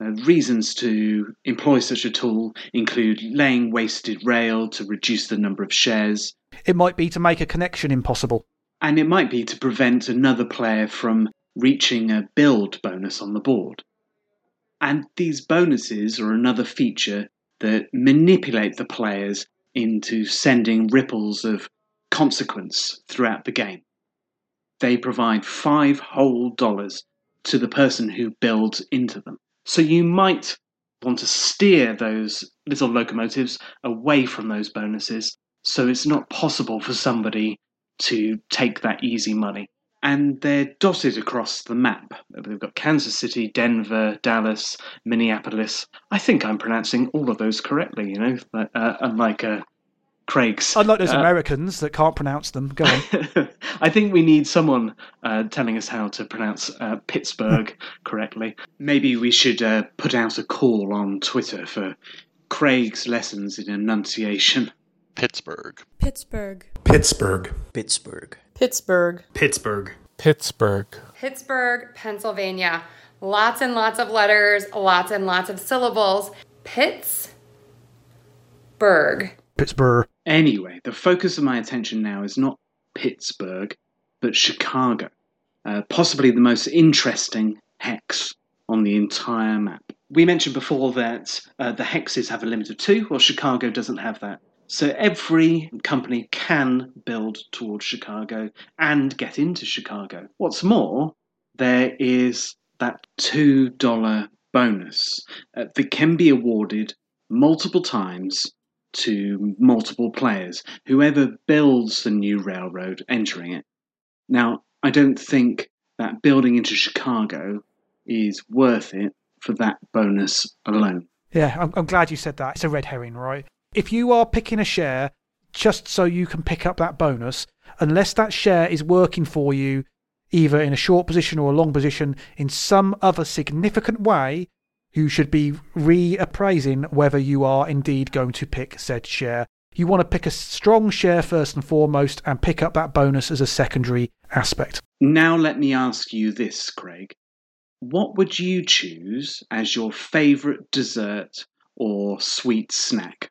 Uh, reasons to employ such a tool include laying wasted rail to reduce the number of shares, It might be to make a connection impossible. and it might be to prevent another player from reaching a build bonus on the board. And these bonuses are another feature that manipulate the players into sending ripples of consequence throughout the game. They provide five whole dollars to the person who builds into them. So you might want to steer those little locomotives away from those bonuses so it's not possible for somebody to take that easy money. And they're dotted across the map. They've got Kansas City, Denver, Dallas, Minneapolis. I think I'm pronouncing all of those correctly, you know, uh, unlike uh, Craig's. Unlike those Uh, Americans that can't pronounce them. Go on. I think we need someone uh, telling us how to pronounce uh, Pittsburgh correctly. Maybe we should uh, put out a call on Twitter for Craig's lessons in enunciation. Pittsburgh. Pittsburgh. Pittsburgh. Pittsburgh. Pittsburgh. Pittsburgh. Pittsburgh. Pittsburgh, Pennsylvania. Lots and lots of letters, lots and lots of syllables. Pittsburgh. Pittsburgh. Anyway, the focus of my attention now is not Pittsburgh, but Chicago. Uh, possibly the most interesting hex on the entire map. We mentioned before that uh, the hexes have a limit of two, well, Chicago doesn't have that. So every company can build towards Chicago and get into Chicago. What's more, there is that $2 bonus uh, that can be awarded multiple times to multiple players, whoever builds the new railroad entering it. Now, I don't think that building into Chicago is worth it for that bonus alone. Yeah, I'm, I'm glad you said that. It's a red herring, right? If you are picking a share just so you can pick up that bonus, unless that share is working for you either in a short position or a long position in some other significant way, you should be reappraising whether you are indeed going to pick said share. You want to pick a strong share first and foremost and pick up that bonus as a secondary aspect. Now, let me ask you this, Craig. What would you choose as your favourite dessert or sweet snack?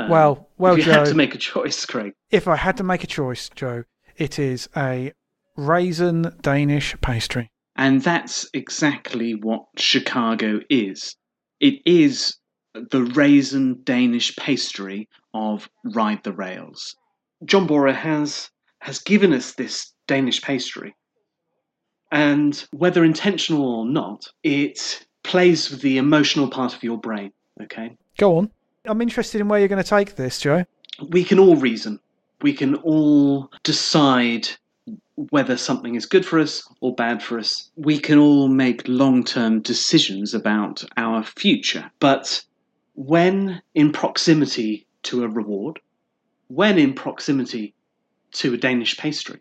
Um, Well, well, if you had to make a choice, Craig. If I had to make a choice, Joe, it is a raisin Danish pastry. And that's exactly what Chicago is. It is the raisin Danish pastry of Ride the Rails. John Bohrer has has given us this Danish pastry. And whether intentional or not, it plays with the emotional part of your brain. Okay? Go on. I'm interested in where you're going to take this, Joe. we can all reason. We can all decide whether something is good for us or bad for us. We can all make long term decisions about our future. But when in proximity to a reward, when in proximity to a Danish pastry,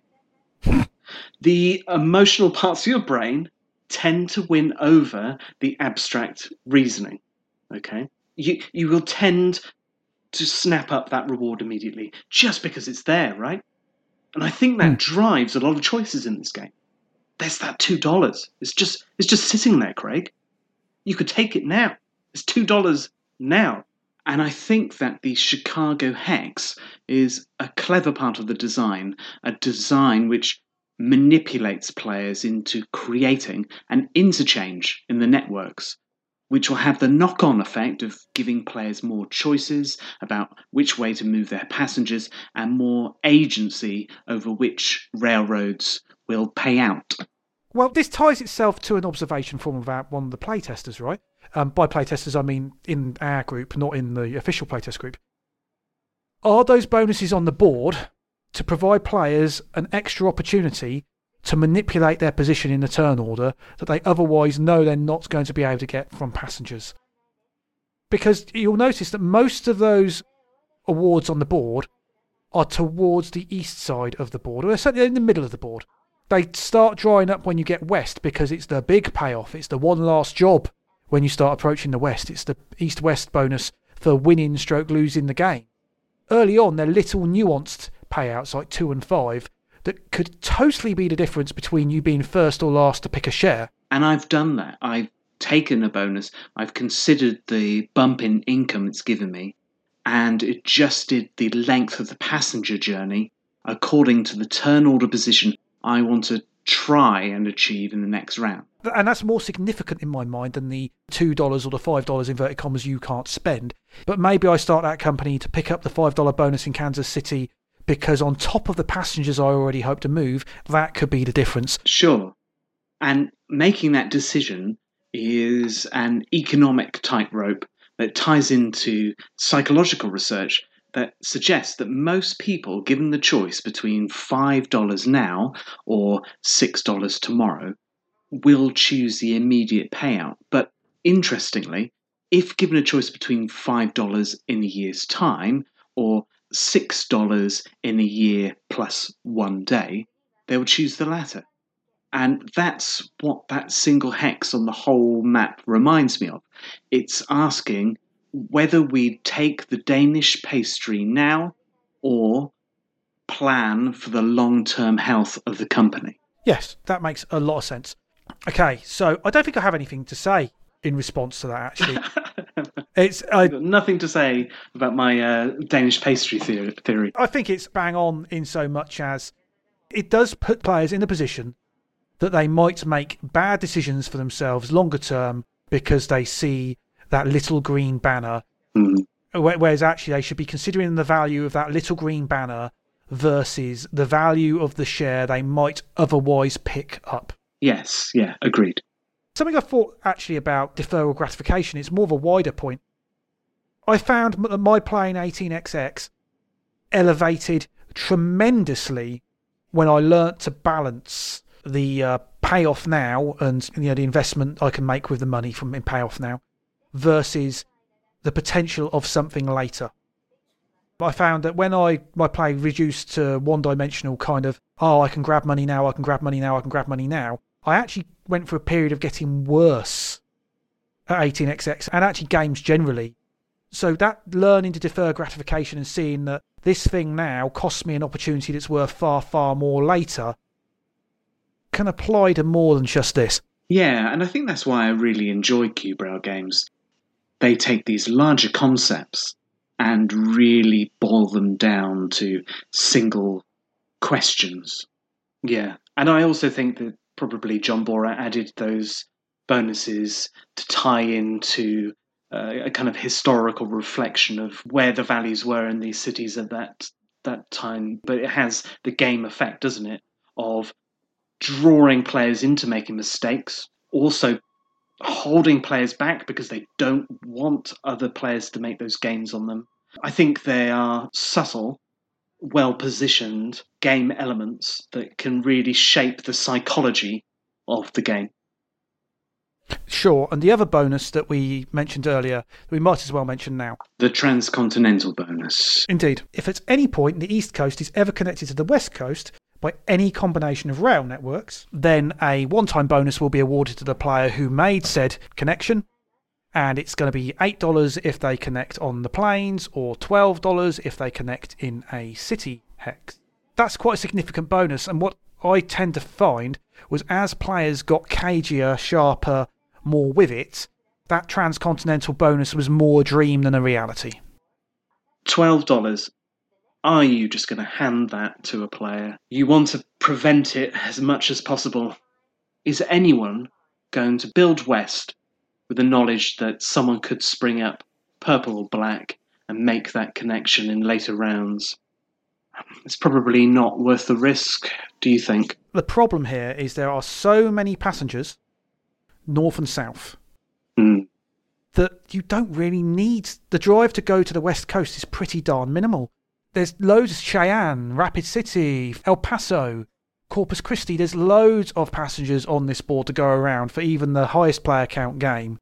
the emotional parts of your brain tend to win over the abstract reasoning. Okay? You, you will tend to snap up that reward immediately just because it's there, right? And I think that hmm. drives a lot of choices in this game. There's that two dollars. It's just it's just sitting there, Craig. You could take it now. It's two dollars now. And I think that the Chicago hex is a clever part of the design, a design which manipulates players into creating an interchange in the networks which will have the knock on effect of giving players more choices about which way to move their passengers and more agency over which railroads will pay out. Well, this ties itself to an observation from about one of the playtesters, right? Um, by playtesters, I mean in our group, not in the official playtest group. Are those bonuses on the board to provide players an extra opportunity to manipulate their position in the turn order that they otherwise know they're not going to be able to get from passengers? Because you'll notice that most of those awards on the board are towards the east side of the board, or certainly in the middle of the board. They start drying up when you get west because it's the big payoff. It's the one last job when you start approaching the west. It's the east west bonus for winning stroke losing the game. Early on, they're little nuanced payouts like two and five that could totally be the difference between you being first or last to pick a share. And I've done that. I've taken a bonus, I've considered the bump in income it's given me, and adjusted the length of the passenger journey according to the turn order position I want to try and achieve in the next round. And that's more significant in my mind than the $2 or the $5 inverted commas you can't spend. But maybe I start that company to pick up the $5 bonus in Kansas City because on top of the passengers I already hope to move, that could be the difference. Sure. And making that decision is an economic tightrope that ties into psychological research that suggests that most people, given the choice between $5 now or $6 tomorrow, will choose the immediate payout. But interestingly, if given a choice between $5 in a year's time or $6 in a year plus one day, they will choose the latter. And that's what that single hex on the whole map reminds me of. It's asking whether we take the Danish pastry now or plan for the long term health of the company. Yes, that makes a lot of sense. Okay, so I don't think I have anything to say in response to that, actually. it's I, nothing to say about my uh, Danish pastry theory. I think it's bang on in so much as it does put players in a position that they might make bad decisions for themselves longer term because they see that little green banner. Mm. Whereas actually they should be considering the value of that little green banner versus the value of the share they might otherwise pick up. Yes, yeah, agreed. Something I thought actually about deferral gratification, it's more of a wider point. I found that my playing 18xx elevated tremendously when I learnt to balance the uh, payoff now and you know the investment I can make with the money from in payoff now versus the potential of something later. I found that when I my play reduced to one dimensional kind of oh I can grab money now I can grab money now I can grab money now I actually went for a period of getting worse at 18xx and actually games generally. So that learning to defer gratification and seeing that this thing now costs me an opportunity that's worth far far more later can apply to more than just this. Yeah, and I think that's why I really enjoy cube rail games. They take these larger concepts and really boil them down to single questions. Yeah, and I also think that probably John Bohrer added those bonuses to tie into uh, a kind of historical reflection of where the values were in these cities at that that time. But it has the game effect, doesn't it, of drawing players into making mistakes, also holding players back because they don't want other players to make those gains on them. I think they are subtle, well positioned game elements that can really shape the psychology of the game. Sure, and the other bonus that we mentioned earlier, we might as well mention now. The transcontinental bonus. Indeed. If at any point the East Coast is ever connected to the West Coast, by any combination of rail networks, then a one time bonus will be awarded to the player who made said connection. And it's going to be $8 if they connect on the plains, or $12 if they connect in a city hex. That's quite a significant bonus. And what I tend to find was as players got cagier, sharper, more with it, that transcontinental bonus was more a dream than a reality. $12 are you just going to hand that to a player? You want to prevent it as much as possible. Is anyone going to build West with the knowledge that someone could spring up purple or black and make that connection in later rounds? It's probably not worth the risk, do you think? the problem here is there are so many passengers, north and south, Mm. that you don't really need. The drive to go to the west coast is pretty darn minimal. There's loads of Cheyenne, Rapid City, El Paso, Corpus Christi. There's loads of passengers on this board to go around for even the highest player count game.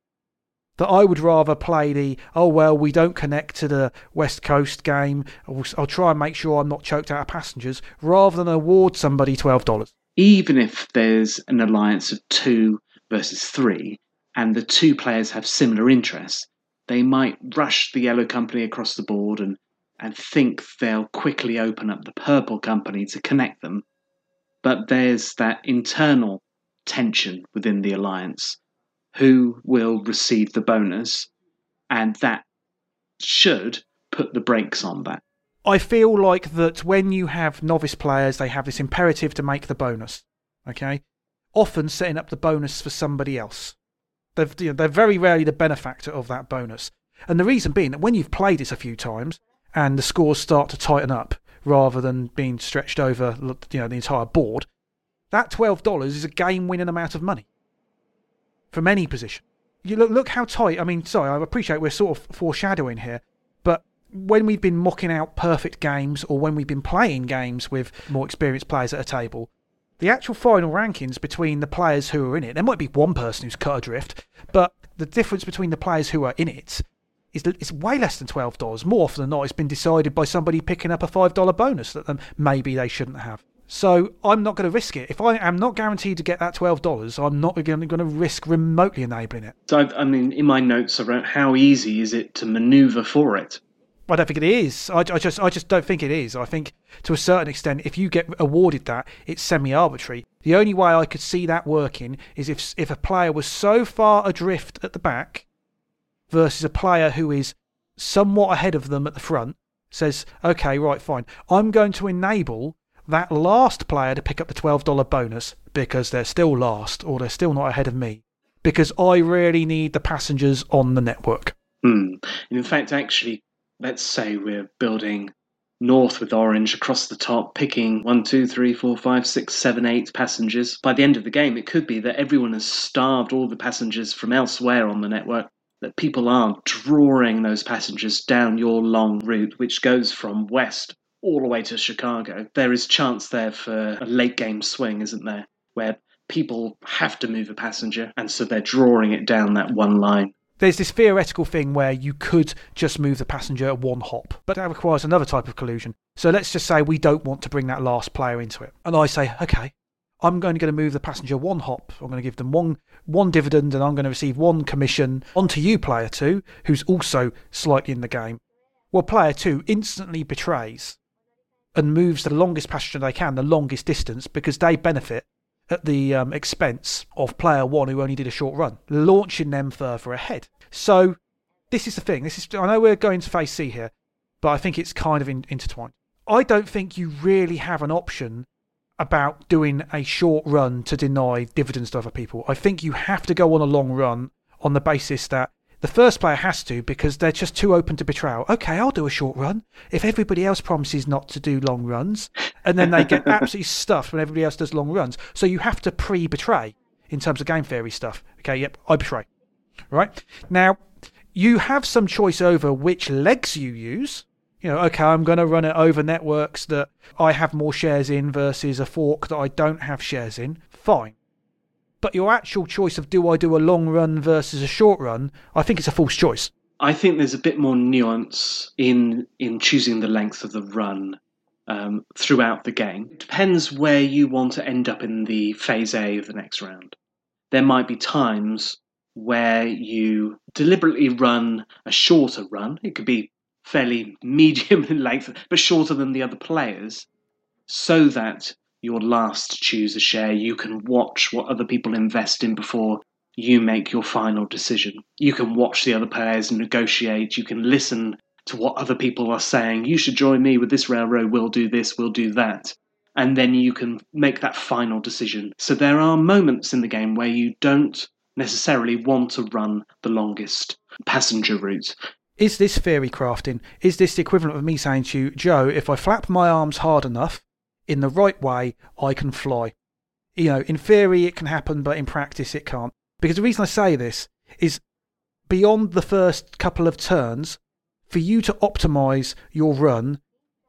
That I would rather play the oh well we don't connect to the west coast game. I'll, I'll try and make sure I'm not choked out of passengers rather than award somebody twelve dollars. Even if there's an alliance of two versus three, and the two players have similar interests, they might rush the yellow company across the board and, and think they'll quickly open up the purple company to connect them. But there's that internal tension within the alliance who will receive the bonus, and that should put the brakes on that. I feel like that when you have novice players, they have this imperative to make the bonus. Okay, often setting up the bonus for somebody else. They've, you know, they're very rarely the benefactor of that bonus, and the reason being that when you've played this a few times and the scores start to tighten up rather than being stretched over, you know, the entire board, that twelve dollars is a game-winning amount of money from any position. You look, look how tight. I mean, sorry, I appreciate we're sort of foreshadowing here, but when we've been mocking out perfect games or when we've been playing games with more experienced players at a table, the actual final rankings between the players who are in it, there might be one person who's cut adrift, but the difference between the players who are in it is, is way less than $12. More often than not, it's been decided by somebody picking up a $5 bonus that um, maybe they shouldn't have. So I'm not going to risk it. If I am not guaranteed to get that $12, I'm not going to risk remotely enabling it. So, I, I mean, in my notes around how easy is it to maneuver for it? I don't think it is. I, I, just, I just don't think it is. I think to a certain extent, if you get awarded that, it's semi-arbitrary. The only way I could see that working is if if a player was so far adrift at the back, versus a player who is somewhat ahead of them at the front, says, "Okay, right, fine. I'm going to enable that last player to pick up the twelve dollar bonus because they're still last or they're still not ahead of me because I really need the passengers on the network." Hmm. In fact, actually, let's say we're building north with orange across the top, picking one, two, three, four, five, six, seven, eight passengers. By the end of the game, it could be that everyone has starved all the passengers from elsewhere on the network, that people aren't drawing those passengers down your long route, which goes from west all the way to Chicago. There is chance there for a late game swing, isn't there? Where people have to move a passenger, and so they're drawing it down that one line there's this theoretical thing where you could just move the passenger one hop, but that requires another type of collusion. So let's just say we don't want to bring that last player into it. And I say, okay, I'm going to move the passenger one hop. I'm going to give them one one dividend and I'm going to receive one commission onto you, player two, who's also slightly in the game. Well, player two instantly betrays and moves the longest passenger they can, the longest distance, because they benefit at the um, expense of player one who only did a short run, launching them further ahead. So this is the thing. This is I know we're going to phase C here, but I think it's kind of in, intertwined. I don't think you really have an option about doing a short run to deny dividends to other people. I think you have to go on a long run on the basis that the first player has to because they're just too open to betrayal. Okay, I'll do a short run if everybody else promises not to do long runs, and then they get absolutely stuffed when everybody else does long runs. So you have to pre-betray in terms of game theory stuff. Okay, yep, I betray. Right now, you have some choice over which legs you use. You know, okay, I'm going to run it over networks that I have more shares in versus a fork that I don't have shares in. Fine. But your actual choice of do I do a long run versus a short run, I think it's a false choice. I think there's a bit more nuance in in choosing the length of the run um, throughout the game. It depends where you want to end up in the phase A of the next round. There might be times where you deliberately run a shorter run. It could be fairly medium in length, but shorter than the other players, so that your last choose a share, you can watch what other people invest in before you make your final decision. You can watch the other players negotiate, you can listen to what other people are saying. You should join me with this railroad, we'll do this, we'll do that. And then you can make that final decision. So there are moments in the game where you don't necessarily want to run the longest passenger route. Is this theory crafting? Is this the equivalent of me saying to you, Joe, if I flap my arms hard enough, in the right way, I can fly. You know, in theory it can happen, but in practice it can't. Because the reason I say this is beyond the first couple of turns, for you to optimize your run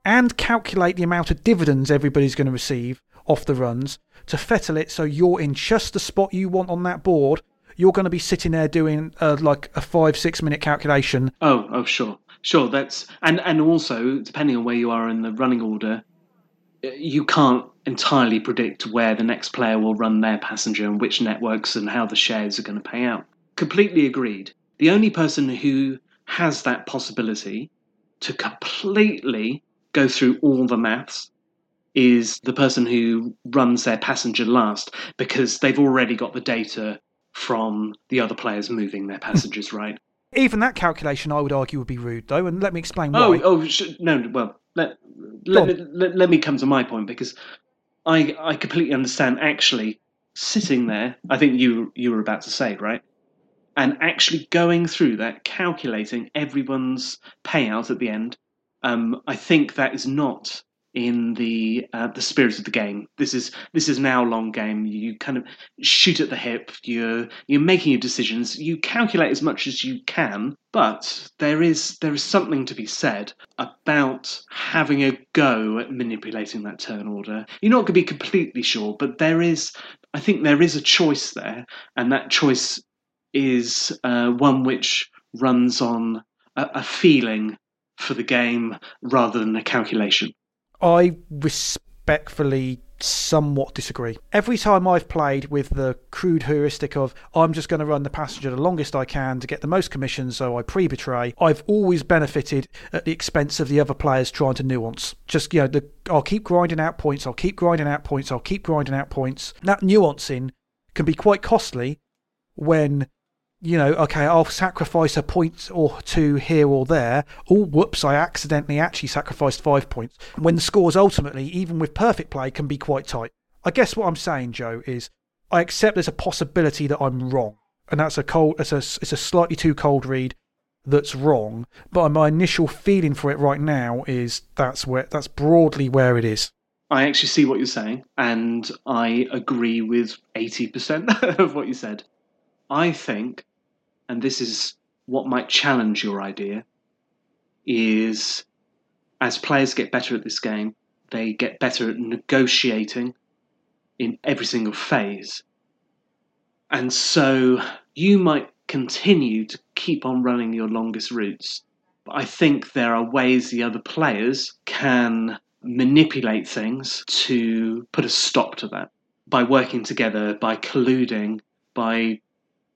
and calculate the amount of dividends everybody's going to receive off the runs to fettle it so you're in just the spot you want on that board, you're going to be sitting there doing uh, like a five, six minute calculation. Oh, oh, sure. Sure, that's and and also depending on where you are in the running order, you can't entirely predict where the next player will run their passenger and which networks and how the shares are going to pay out. Completely agreed. The only person who has that possibility to completely go through all the maths is the person who runs their passenger last because they've already got the data from the other players moving their passengers, right? Even that calculation, I would argue, would be rude, though, and let me explain Oh, why. oh, sh- no. Well, let let me, let, let me come to my point because I I completely understand. Actually, sitting there, I think you you were about to say right, and actually going through that, calculating everyone's payout at the end. Um, I think that is not in the uh, the spirit of the game. This is this is hour long game. You kind of shoot at the hip. You're you're making your decisions. You calculate as much as you can, but there is there is something to be said about having a go at manipulating that turn order. You're not going to be completely sure, but there is. I think there is a choice there, and that choice is uh, one which runs on a, a feeling for the game rather than a calculation. I respectfully somewhat disagree. Every time I've played with the crude heuristic of I'm just going to run the passenger the longest I can to get the most commissions so I pre betray, I've always benefited at the expense of the other players trying to nuance. Just, you know, the, I'll keep grinding out points, I'll keep grinding out points, I'll keep grinding out points. That nuancing can be quite costly when you know, okay, I'll sacrifice a point or two here or there. Oh, whoops, I accidentally actually sacrificed five points. When the scores ultimately, even with perfect play, can be quite tight. I guess what I'm saying, Joe, is I accept there's a possibility that I'm wrong. And that's a cold, it's a, it's a slightly too cold read that's wrong. But my initial feeling for it right now is that's where, that's broadly where it is. I actually see what you're saying, and I agree with 80% of what you said. I think, and this is what might challenge your idea, is as players get better at this game, they get better at negotiating in every single phase. And so you might continue to keep on running your longest routes. But I think there are ways the other players can manipulate things to put a stop to that by working together, by colluding, by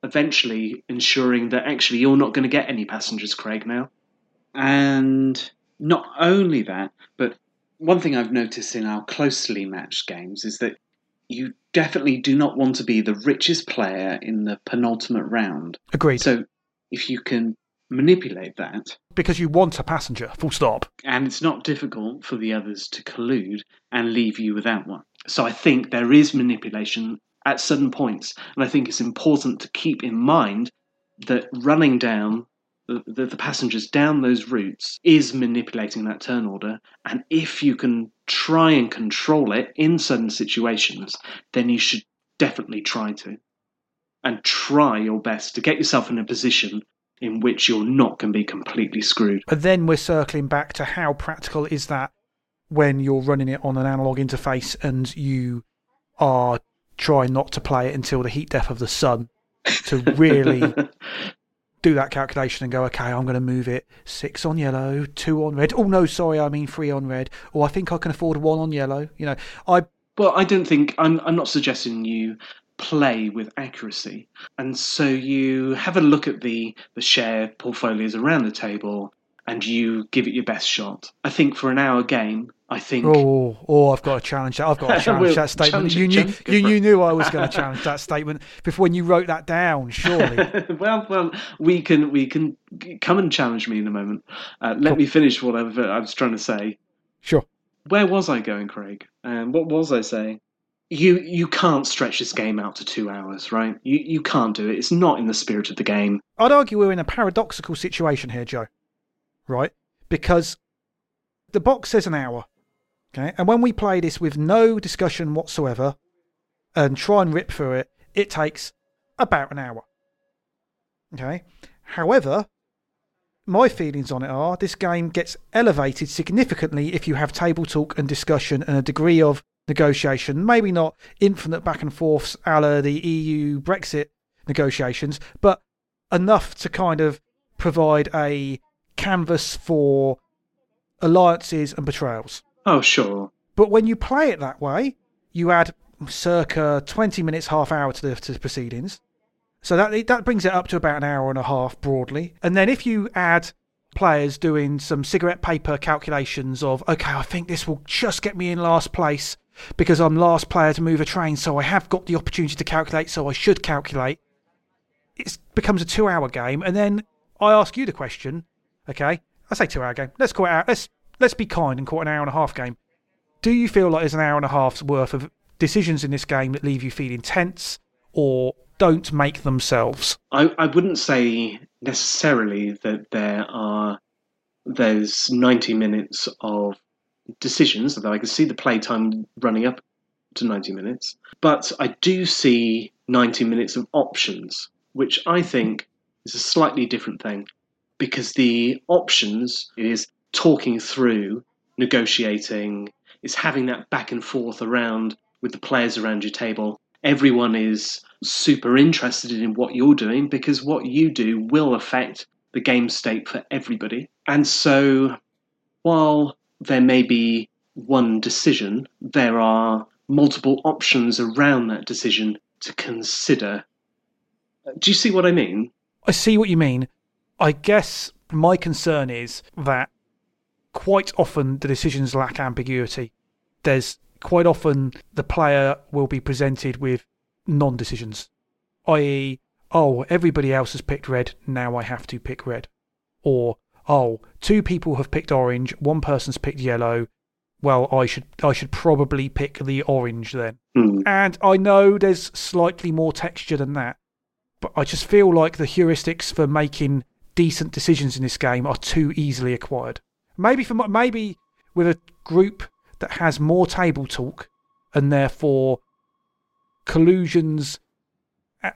eventually ensuring that actually you're not going to get any passengers, Craig, now. And not only that, but one thing I've noticed in our closely matched games is that you definitely do not want to be the richest player in the penultimate round. Agreed. So if you can manipulate that, because you want a passenger, full stop. and it's not difficult for the others to collude and leave you without one. So I think there is manipulation at certain points, and I think it's important to keep in mind that running down the, the, the passengers down those routes is manipulating that turn order, and if you can try and control it in certain situations, then you should definitely try to, and try your best to get yourself in a position in which you're not going to be completely screwed. But then we're circling back to how practical is that when you're running it on an analog interface and you are trying not to play it until the heat death of the sun to really do that calculation and go, okay, I'm going to move it six on yellow, two on red. Oh no, sorry, I mean three on red. Or I think I can afford one on yellow. You know, I Well, I don't think I'm. I'm not suggesting you play with accuracy, and so you have a look at the the share portfolios around the table, and you give it your best shot. I think for an hour game, I think. oh oh I've got to challenge that. I've got to challenge Well, that statement. challenge you knew you, you knew I was going to challenge that statement before when you wrote that down. Surely. well, well, we can we can come and challenge me in a moment. Uh, let Cool. me finish what I've, I was trying to say. sure. Where was I going, Craig? And what was I saying? You you can't stretch this game out to two hours, right? You you can't do it. It's not in the spirit of the game. I'd argue we're in a paradoxical situation here, Joe. Right? Because the box says an hour. Okay? And when we play this with no discussion whatsoever, and try and rip through it, it takes about an hour. Okay. However, my feelings on it are this game gets elevated significantly if you have table talk and discussion and a degree of negotiation. Maybe not infinite back and forths a la the EU Brexit negotiations, but enough to kind of provide a canvas for alliances and betrayals. Oh, sure. But when you play it that way, you add circa 20 minutes, half hour to the, to the proceedings. So that that brings it up to about an hour and a half broadly. And then if you add players doing some cigarette paper calculations of, okay, I think this will just get me in last place because I'm last player to move a train, so I have got the opportunity to calculate, so I should calculate. It becomes a two hour game. And then I ask you the question, okay, I say two hour game. Let's call it out. Let's, let's be kind and call it an hour and a half game. Do you feel like there's an hour and a half's worth of decisions in this game that leave you feeling tense or don't make themselves. I, I wouldn't say necessarily that there are there's 90 minutes of decisions, although I can see the playtime running up to 90 minutes. But I do see 90 minutes of options, which I think is a slightly different thing because the options is talking through, negotiating, is having that back and forth around with the players around your table. Everyone is super interested in what you're doing because what you do will affect the game state for everybody. And so, while there may be one decision, there are multiple options around that decision to consider. Do you see what I mean? I see what you mean. I guess my concern is that quite often the decisions lack ambiguity. There's quite often the player will be presented with non decisions, i.e., oh, everybody else has picked red, now I have to pick red. Or, oh, two people have picked orange, one person's picked yellow. Well, I should I should probably pick the orange then. Mm. And I know there's slightly more texture than that, but I just feel like the heuristics for making decent decisions in this game are too easily acquired. Maybe for maybe with a group that has more table talk and therefore collusions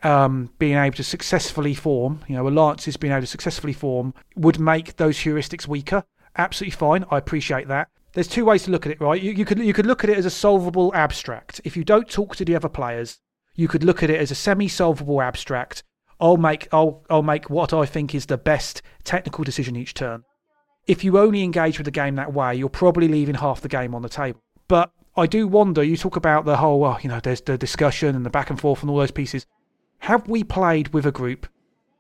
um, being able to successfully form, you know, alliances being able to successfully form would make those heuristics weaker. Absolutely fine. I appreciate that. There's two ways to look at it, right? You, you could you could look at it as a solvable abstract. If you don't talk to the other players, you could look at it as a semi-solvable abstract. Oh, I'll make I'll oh, I'll oh, make what I think is the best technical decision each turn. If you only engage with the game that way, you're probably leaving half the game on the table. But I do wonder. You talk about the whole, well, you know, there's the discussion and the back and forth and all those pieces. Have we played with a group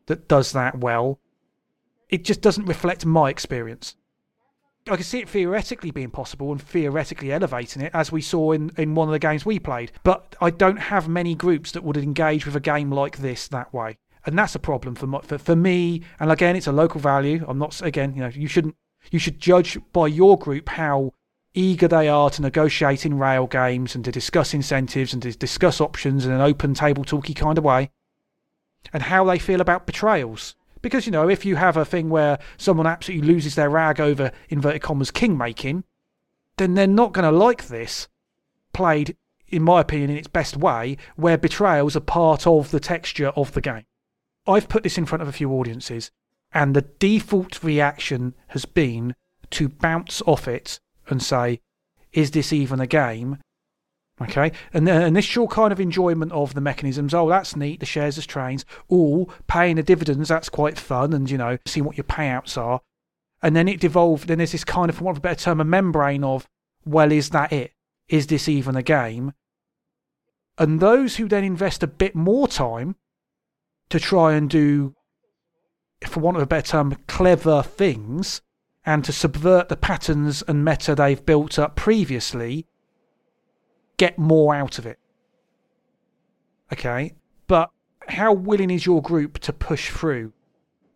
that does that well? It just doesn't reflect my experience. I can see it theoretically being possible and theoretically elevating it, as we saw in, in one of the games we played. But I don't have many groups that would engage with a game like this that way, and that's a problem for my, for, for me. And again, it's a local value. I'm not again, you know, you shouldn't you should judge by your group how eager they are to negotiate in rail games and to discuss incentives and to discuss options in an open table talky kind of way, and how they feel about betrayals. Because, you know, if you have a thing where someone absolutely loses their rag over inverted commas king making, then they're not going to like this played, in my opinion, in its best way, where betrayals are part of the texture of the game. I've put this in front of a few audiences, and the default reaction has been to bounce off it and say, is this even a game? Okay, and the initial kind of enjoyment of the mechanisms. Oh, that's neat. The shares as trains. Oh, paying the dividends. That's quite fun. And you know, seeing what your payouts are. And then it devolved. Then there's this kind of, for want of a better term, a membrane of, well, is that it? Is this even a game? And those who then invest a bit more time to try and do, for want of a better term, clever things, and to subvert the patterns and meta they've built up previously, get more out of it. Okay, but how willing is your group to push through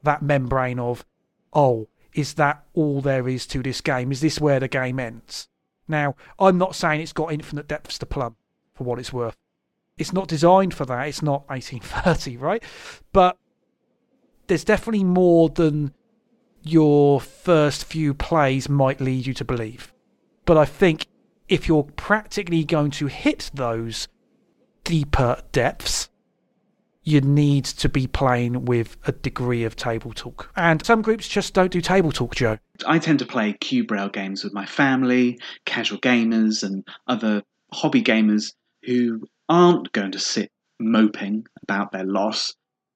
that membrane of, oh, is that all there is to this game? Is this where the game ends? Now, I'm not saying it's got infinite depths to plumb, for what it's worth. It's not designed for that. It's not 1830, right? But there's definitely more than your first few plays might lead you to believe. But I think if you're practically going to hit those deeper depths, you need to be playing with a degree of table talk. And some groups just don't do table talk, Joe. I tend to play cube rail games with my family, casual gamers, and other hobby gamers who aren't going to sit moping about their loss,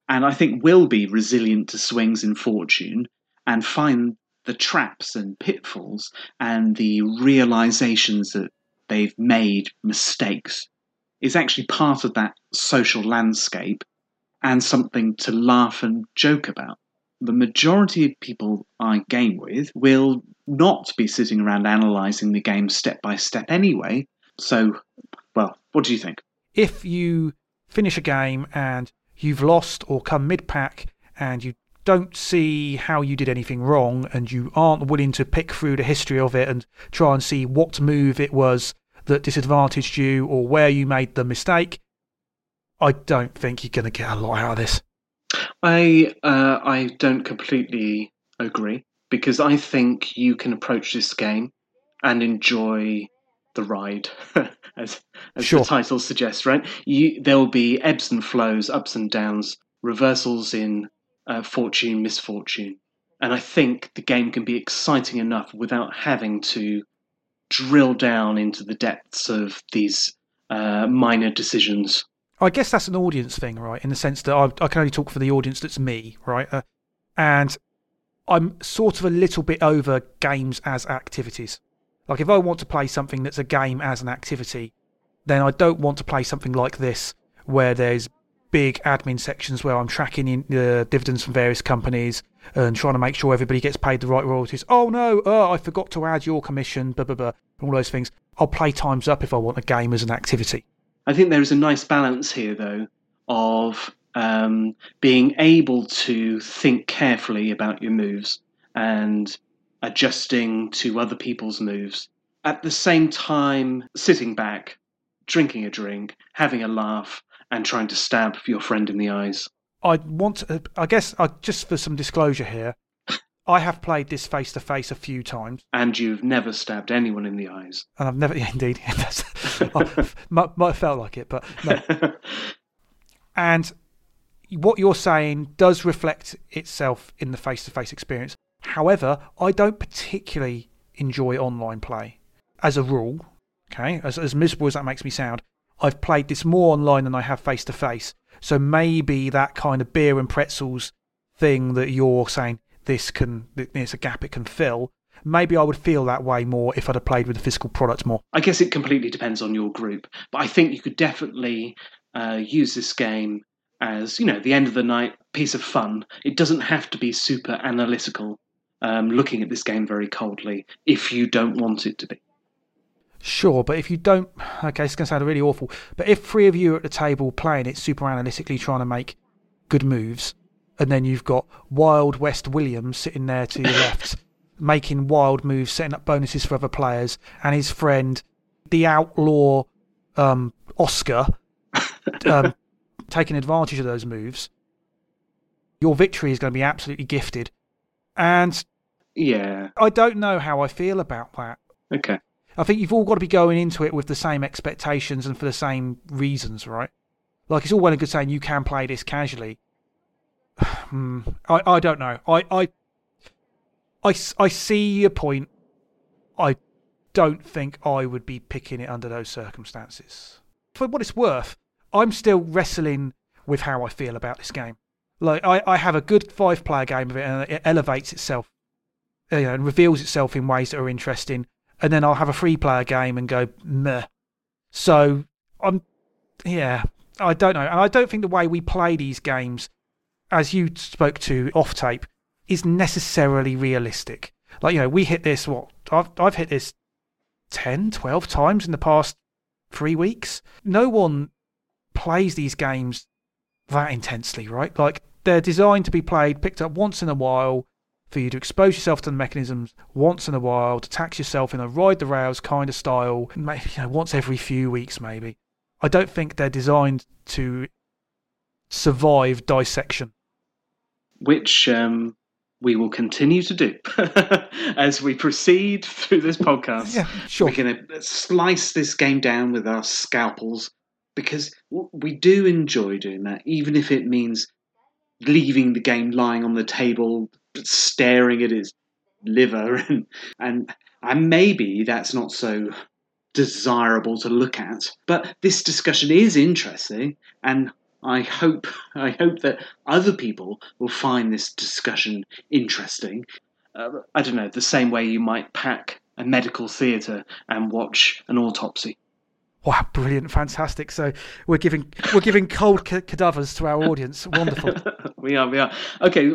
and I think will be resilient to swings in fortune and find the traps and pitfalls and the realizations that they've made mistakes is actually part of that social landscape and something to laugh and joke about. The majority of people I game with will not be sitting around analysing the game step by step anyway. So, well, what do you think? If you finish a game and you've lost or come mid pack and you don't see how you did anything wrong and you aren't willing to pick through the history of it and try and see what move it was that disadvantaged you or where you made the mistake, I don't think you're going to get a lot out of this. I uh, I don't completely agree because I think you can approach this game and enjoy the ride, as as Sure. the title suggests. Right, you, there will be ebbs and flows, ups and downs, reversals in uh, fortune, misfortune, and I think the game can be exciting enough without having to drill down into the depths of these uh, minor decisions. I guess that's an audience thing, right? In the sense that I, I can only talk for the audience that's me, right? Uh, and I'm sort of a little bit over games as activities. Like, if I want to play something that's a game as an activity, then I don't want to play something like this where there's big admin sections where I'm tracking in the dividends from various companies and trying to make sure everybody gets paid the right royalties. Oh no, oh, I forgot to add your commission, blah, blah, blah, all those things. I'll play Times Up if I want a game as an activity. I think there is a nice balance here, though, of um, being able to think carefully about your moves and adjusting to other people's moves. At the same time, sitting back, drinking a drink, having a laugh, and trying to stab your friend in the eyes. I want to, I guess, uh, just for some disclosure here, I have played this face to face a few times, And you've never stabbed anyone in the eyes. and I've never, yeah, indeed, I might, might have felt like it, but no. And what you're saying does reflect itself in the face to face experience. However, I don't particularly enjoy online play as a rule. Okay, as, as miserable as that makes me sound, I've played this more online than I have face to face. So maybe that kind of beer and pretzels thing that you're saying this can, there's a gap it can fill. Maybe I would feel that way more if I'd have played with the physical product more. I guess it completely depends on your group, but I think you could definitely uh, use this game as you know the end of the night piece of fun. It doesn't have to be super analytical, um, looking at this game very coldly if you don't want it to be. Sure, but if you don't, okay, it's going to sound really awful, but if three of you are at the table playing it super analytically, trying to make good moves, and then you've got Wild West Williams sitting there to your left, making wild moves, setting up bonuses for other players, and his friend, the outlaw um, Oscar, um, taking advantage of those moves, your victory is going to be absolutely gifted. And Yeah. I don't know how I feel about that. Okay. I think you've all got to be going into it with the same expectations and for the same reasons, right? Like it's all well and good saying you can play this casually. Hmm, I I don't know. I I I see your point. I don't think I would be picking it under those circumstances. For what it's worth, I'm still wrestling with how I feel about this game. Like I, I have a good five player game of it and it elevates itself Uh, you know, and reveals itself in ways that are interesting and then I'll have a free player game and go meh. So I'm, yeah, I don't know, and I don't think the way we play these games, as you spoke to off tape, is necessarily realistic. Like you know, we hit this what I've I've hit this 10, 12 times in the past three weeks. No one plays these games that intensely, right? Like they're designed to be played, picked up once in a while for you to expose yourself to the mechanisms once in a while, to tax yourself in a ride the rails kind of style, maybe you know, once every few weeks, maybe. I don't think they're designed to survive dissection. Which um, we will continue to do as we proceed through this podcast. Yeah, sure. We're going to slice this game down with our scalpels because we do enjoy doing that, even if it means leaving the game lying on the table, staring at its liver, and and and maybe that's not so desirable to look at. But this discussion is interesting, and I hope I hope that other people will find this discussion interesting. Uh, I don't know, the same way you might pack a medical theatre and watch an autopsy. Wow, brilliant, fantastic! So we're giving we're giving cold cadavers to our audience. Wonderful. we are, we are. Okay,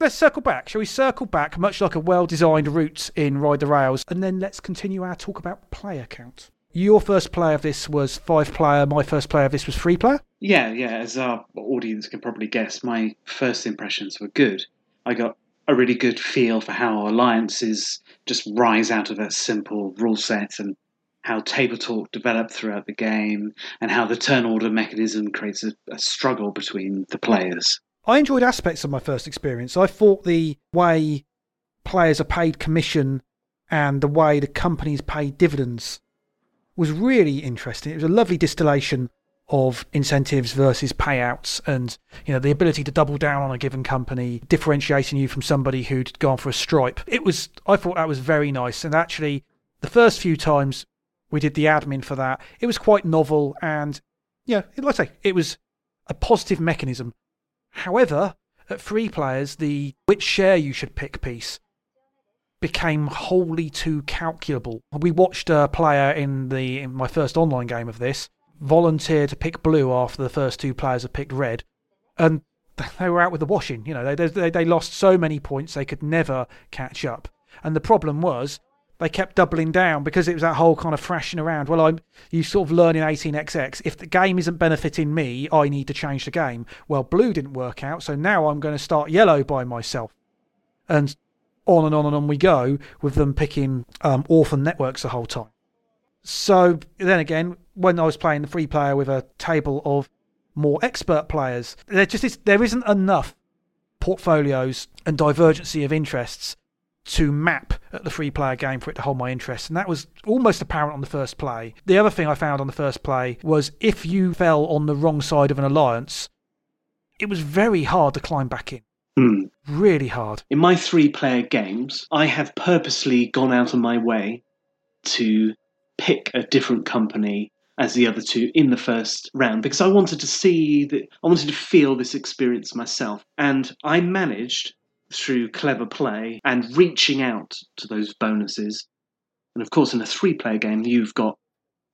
let's circle back. Shall we circle back, much like a well-designed route in Ride the Rails, and then let's continue our talk about player count. Your first play of this was five player. My first play of this was three player. Yeah, yeah. As our audience can probably guess, my first impressions were good. I got a really good feel for how alliances just rise out of a simple rule set and how table talk developed throughout the game and how the turn order mechanism creates a, a struggle between the players. I enjoyed aspects of my first experience. I thought the way players are paid commission and the way the companies pay dividends was really interesting. It was a lovely distillation of incentives versus payouts and you know the ability to double down on a given company differentiating you from somebody who'd gone for a stripe it was i thought that was very nice and actually the first few times we did the admin for that it was quite novel and yeah like i say it was a positive mechanism however at free players the which share you should pick piece became wholly too calculable we watched a player in the in my first online game of this volunteer to pick blue after the first two players had picked red, and they were out with the washing. You know, they, they, they lost so many points they could never catch up. And the problem was they kept doubling down because it was that whole kind of thrashing around. Well, I'm you sort of learn in 18xx. If the game isn't benefiting me, I need to change the game. Well, blue didn't work out, so now I'm going to start yellow by myself, and on and on and on we go with them picking um, orphan networks the whole time. So then again, when I was playing the free player with a table of more expert players, there just is, there isn't enough portfolios and divergency of interests to map at the free player game for it to hold my interest. And that was almost apparent on the first play. The other thing I found on the first play was if you fell on the wrong side of an alliance, it was very hard to climb back in. Mm. Really hard. In my three player games, I have purposely gone out of my way to pick a different company as the other two in the first round because I wanted to see that I wanted to feel this experience myself. And I managed through clever play and reaching out to those bonuses. And of course, in a three player game, you've got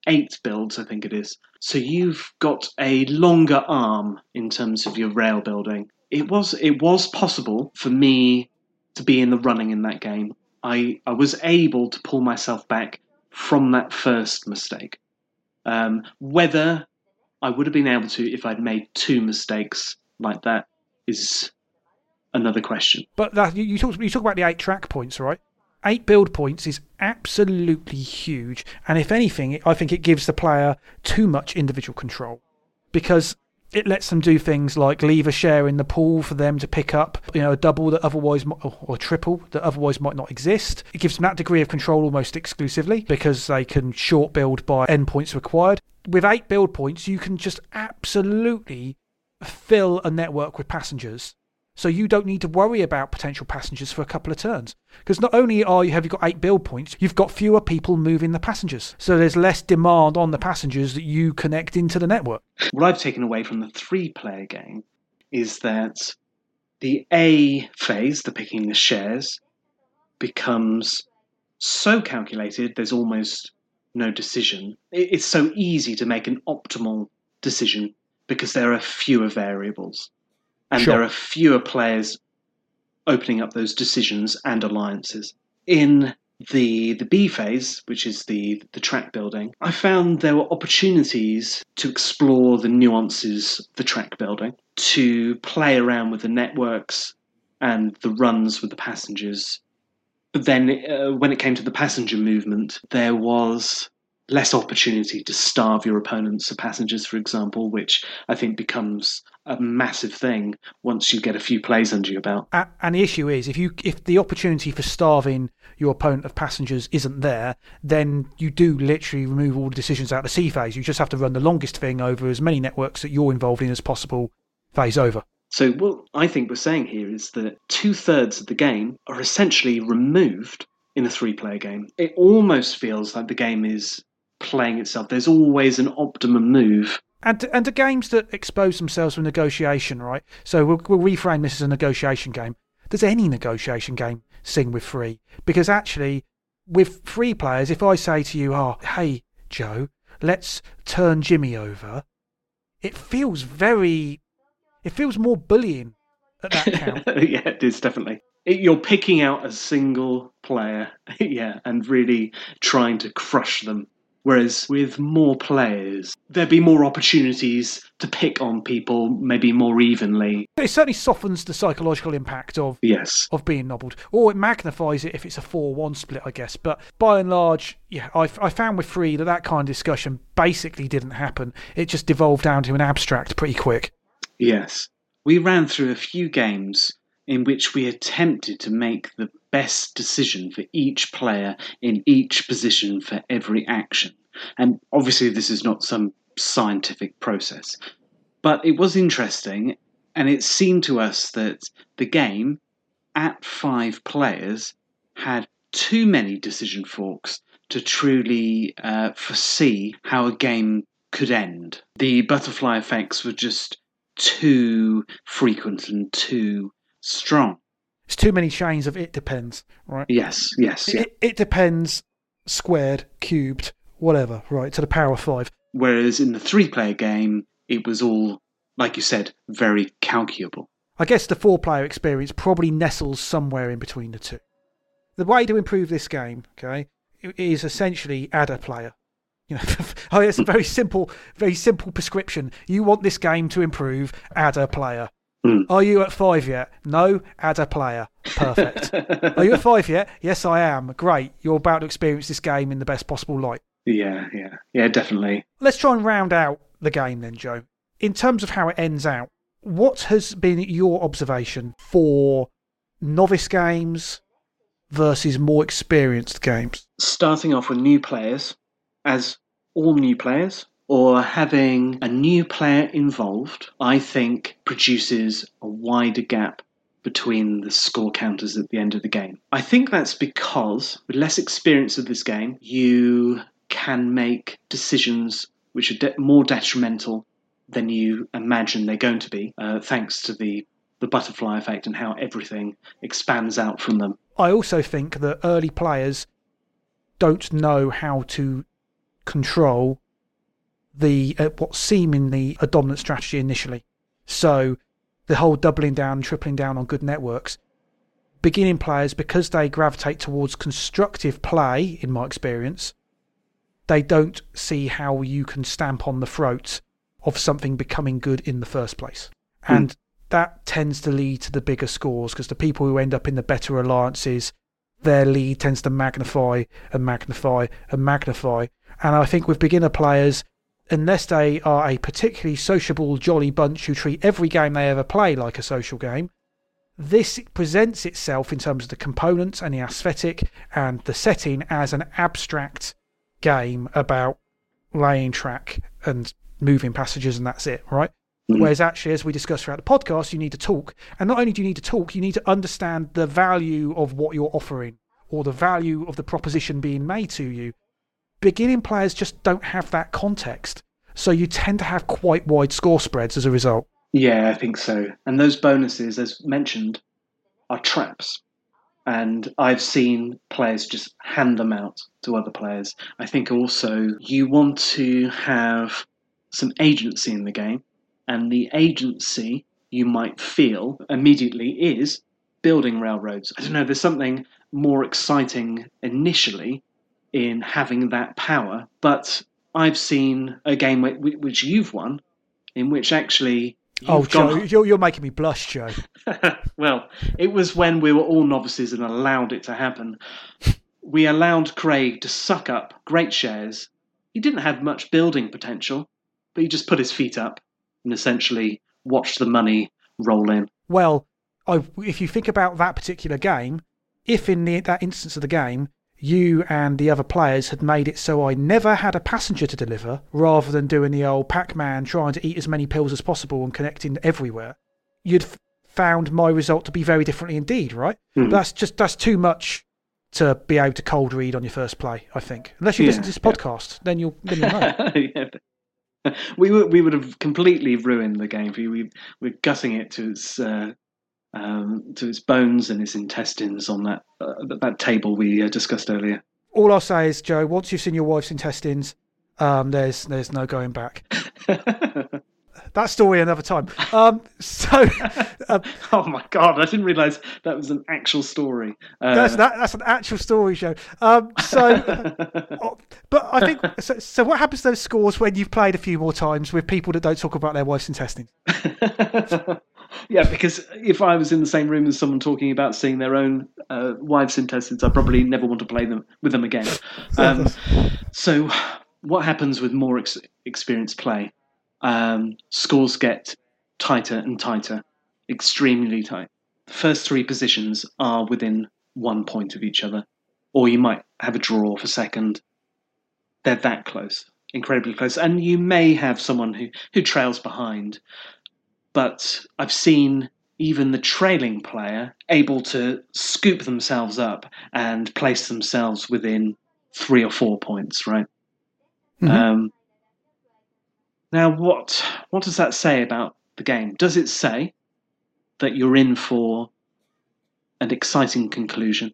eight builds, I think it is. So you've got a longer arm in terms of your rail building. It was it was possible for me to be in the running in that game. I, I was able to pull myself back from that first mistake. Um, whether I would have been able to if I'd made two mistakes like that is another question. But that, you, talk, you talk about the eight track points, right? Eight build points is absolutely huge. And if anything, I think it gives the player too much individual control. Because it lets them do things like leave a share in the pool for them to pick up, you know, a double that otherwise or triple that otherwise might not exist. It gives them that degree of control almost exclusively because they can short build by endpoints required. With eight build points, you can just absolutely fill a network with passengers so you don't need to worry about potential passengers for a couple of turns. Because not only are you, have you got eight build points, you've got fewer people moving the passengers. So there's less demand on the passengers that you connect into the network. What I've taken away from the three player game is that the A phase, the picking the shares, becomes so calculated there's almost no decision. It's so easy to make an optimal decision because there are fewer variables and sure. there are fewer players opening up those decisions and alliances. In the the B phase, which is the the track building, I found there were opportunities to explore the nuances of the track building, to play around with the networks and the runs with the passengers. But then, uh, when it came to the passenger movement, there was less opportunity to starve your opponents or passengers, for example, which I think becomes a massive thing once you get a few plays under your belt. And the issue is, if you if the opportunity for starving your opponent of passengers isn't there, then you do literally remove all the decisions out of the C phase. You just have to run the longest thing over as many networks that you're involved in as possible. Phase over. So what I think we're saying here is that two thirds of the game are essentially removed in a three player game. It almost feels like the game is playing itself. There's always an optimum move. And and the games that expose themselves for negotiation, right? So we'll, we'll reframe this as a negotiation game. Does any negotiation game sing with free? Because actually, with free players, if I say to you, "Oh, hey Joe, let's turn Jimmy over," it feels very, it feels more bullying at that count. yeah, it is definitely. It, you're picking out a single player, yeah, and really trying to crush them Whereas with more players, there'd be more opportunities to pick on people, maybe more evenly. It certainly softens the psychological impact of yes of being nobbled, or it magnifies it if it's a four-one split, I guess. But by and large, yeah, I, I found with free that that kind of discussion basically didn't happen. It just devolved down to an abstract pretty quick. Yes, we ran through a few games in which we attempted to make the best decision for each player in each position for every action. And obviously, this is not some scientific process, but it was interesting, and it seemed to us that the game at five players had too many decision forks to truly uh, foresee how a game could end. The butterfly effects were just too frequent and too strong. It's too many chains of it depends, right? Yes, yes, yeah. It, it depends squared, cubed, whatever, right, to the power of five. Whereas in the three player game, it was all, like you said, very calculable. I guess the four player experience probably nestles somewhere in between the two. The way to improve this game, okay, is essentially add a player. You know, oh, it's a very simple, very simple prescription. You want this game to improve, add a player. Mm. Are you at five yet? No, add a player. Perfect. Are you at five yet? Yes, I am. Great. You're about to experience this game in the best possible light. Yeah, yeah, yeah, definitely. Let's try and round out the game then, Joe. In terms of how it ends out, what has been your observation for novice games versus more experienced games? Starting off with new players, as all new players, or having a new player involved, I think produces a wider gap between the score counters at the end of the game. I think that's because with less experience of this game, you can make decisions which are de- more detrimental than you imagine they're going to be, uh, thanks to the the butterfly effect and how everything expands out from them. I also think that early players don't know how to control the uh, what seemingly a dominant strategy initially. So the whole doubling down tripling down on good networks. Beginning players, because they gravitate towards constructive play, in my experience, they don't see how you can stamp on the throat of something becoming good in the first place. And that tends to lead to the bigger scores because the people who end up in the better alliances, their lead tends to magnify and magnify and magnify. And I think with beginner players, unless they are a particularly sociable, jolly bunch who treat every game they ever play like a social game, this presents itself in terms of the components and the aesthetic and the setting as an abstract game about laying track and moving passages, and that's it, right? Mhm. Whereas actually, as we discussed throughout the podcast, you need to talk. And not only do you need to talk, you need to understand the value of what you're offering or the value of the proposition being made to you. Beginning players just don't have that context. So you tend to have quite wide score spreads as a result. Yeah, I think so. And those bonuses, as mentioned, are traps. And I've seen players just hand them out to other players. I think also you want to have some agency in the game. And the agency you might feel immediately is building railroads. I don't know, there's something more exciting initially in having that power. But I've seen a game which you've won in which actually. Oh, Joe, gone- you're, you're making me blush, Joe. well, it was when we were all novices and allowed it to happen. We allowed Craig to suck up great shares he didn't have much building potential, but he just put his feet up and essentially watched the money roll in. Well, I, if you think about that particular game, if in the, that instance of the game you and the other players had made it so I never had a passenger to deliver, rather than doing the old Pac-Man trying to eat as many pills as possible and connecting everywhere, you'd f- found my result to be very differently indeed, right? Mhm. That's just that's too much to be able to cold read on your first play. I think, unless you Yeah, listen to this yeah. podcast, then you'll then you'll know. yeah. We would we would have completely ruined the game for you. We we're gutting it to its uh, um, to its bones and its intestines on that uh, that, table we uh, discussed earlier. All I'll say is, Joe, once you've seen your wife's intestines, um, there's there's no going back. That story another time. Um, so uh, oh my god! I didn't realise that was an actual story. Uh, that's that, that's an actual story show. Um, so, oh, but I think so, so. What happens to those scores when you've played a few more times with people that don't talk about their wife's intestines? Yeah, because if I was in the same room as someone talking about seeing their own uh, wife's intestines, I probably never want to play them with them again. Um, so, what happens with more ex- experienced play? Um, scores get tighter and tighter, extremely tight. The first three positions are within one point of each other, or you might have a draw for second. They're that close, incredibly close, and you may have someone who, who trails behind but I've seen even the trailing player able to scoop themselves up and place themselves within three or four points, right? Mhm. Um, now, what what does that say about the game? Does it say that you're in for an exciting conclusion?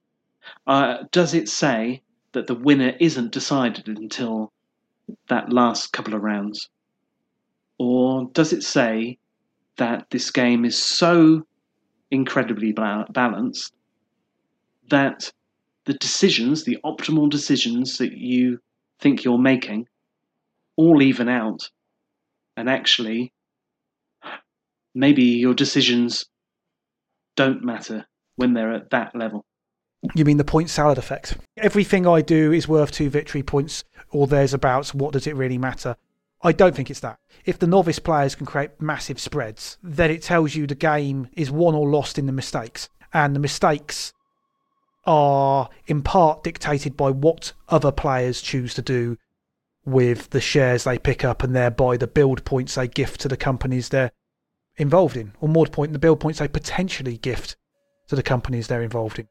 Uh, does it say that the winner isn't decided until that last couple of rounds? Or does it say that this game is so incredibly ba- balanced that the decisions, the optimal decisions that you think you're making, all even out, and actually, maybe your decisions don't matter when they're at that level. You mean the point salad effect? Everything I do is worth two victory points, or there's about what does it really matter? I don't think it's that. If the novice players can create massive spreads, then it tells you the game is won or lost in the mistakes. And the mistakes are in part dictated by what other players choose to do with the shares they pick up and thereby the build points they gift to the companies they're involved in. Or more to point, the build points they potentially gift to the companies they're involved in.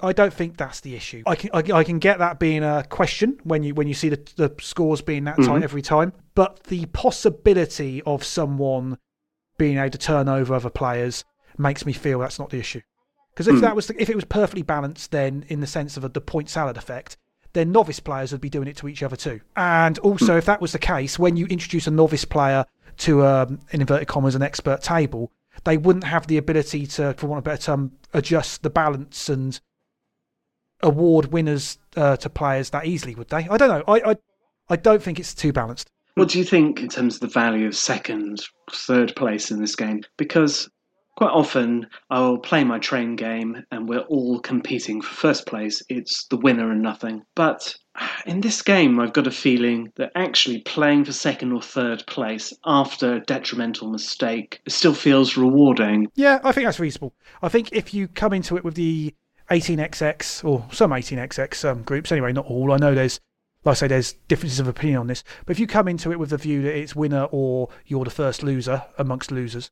I don't think that's the issue. I can I, I can get that being a question when you when you see the, the scores being that tight Mhm. every time, but the possibility of someone being able to turn over other players makes me feel that's not the issue. Because if Hmm. that was the, if it was perfectly balanced, then in the sense of a, the point salad effect, then novice players would be doing it to each other too. And also, if that was the case, when you introduce a novice player to um, in inverted commas an expert table, they wouldn't have the ability to, for want of a better term, adjust the balance and award winners uh, to players that easily, would they? I don't know. I, I I don't think it's too balanced. What do you think in terms of the value of second, third place in this game? Because quite often I'll play my train game and we're all competing for first place. It's the winner and nothing. But in this game, I've got a feeling that actually playing for second or third place after a detrimental mistake still feels rewarding. Yeah, I think that's reasonable. I think if you come into it with the 18xx or some 18xx um, groups, anyway, not all. I know there's, like I say, there's differences of opinion on this. But if you come into it with the view that it's winner or you're the first loser amongst losers,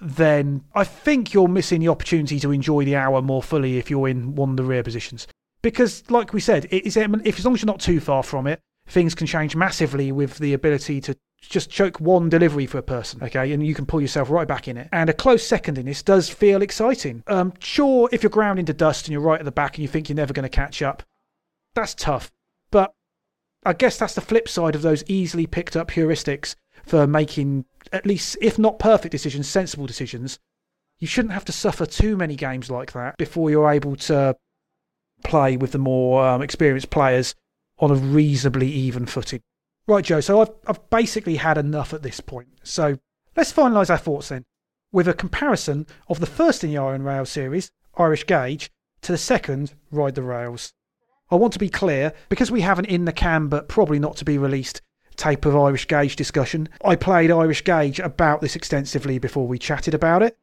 then I think you're missing the opportunity to enjoy the hour more fully if you're in one of the rear positions. Because, like we said, it is if as long as you're not too far from it, things can change massively with the ability to just choke one delivery for a person, okay, and you can pull yourself right back in it. And a close second in this does feel exciting. Um, sure, if you're ground into dust and you're right at the back and you think you're never going to catch up, that's tough. But I guess that's the flip side of those easily picked up heuristics for making at least, if not perfect decisions, sensible decisions. You shouldn't have to suffer too many games like that before you're able to play with the more um, experienced players on a reasonably even footing. Right, Joe. So I've I've basically had enough at this point. So let's finalise our thoughts then, with a comparison of the first in the Iron Rail series, Irish Gauge, to the second, Ride the Rails. I want to be clear because we have an in the can but probably not to be released tape of Irish Gauge discussion. I played Irish Gauge about this extensively before we chatted about it.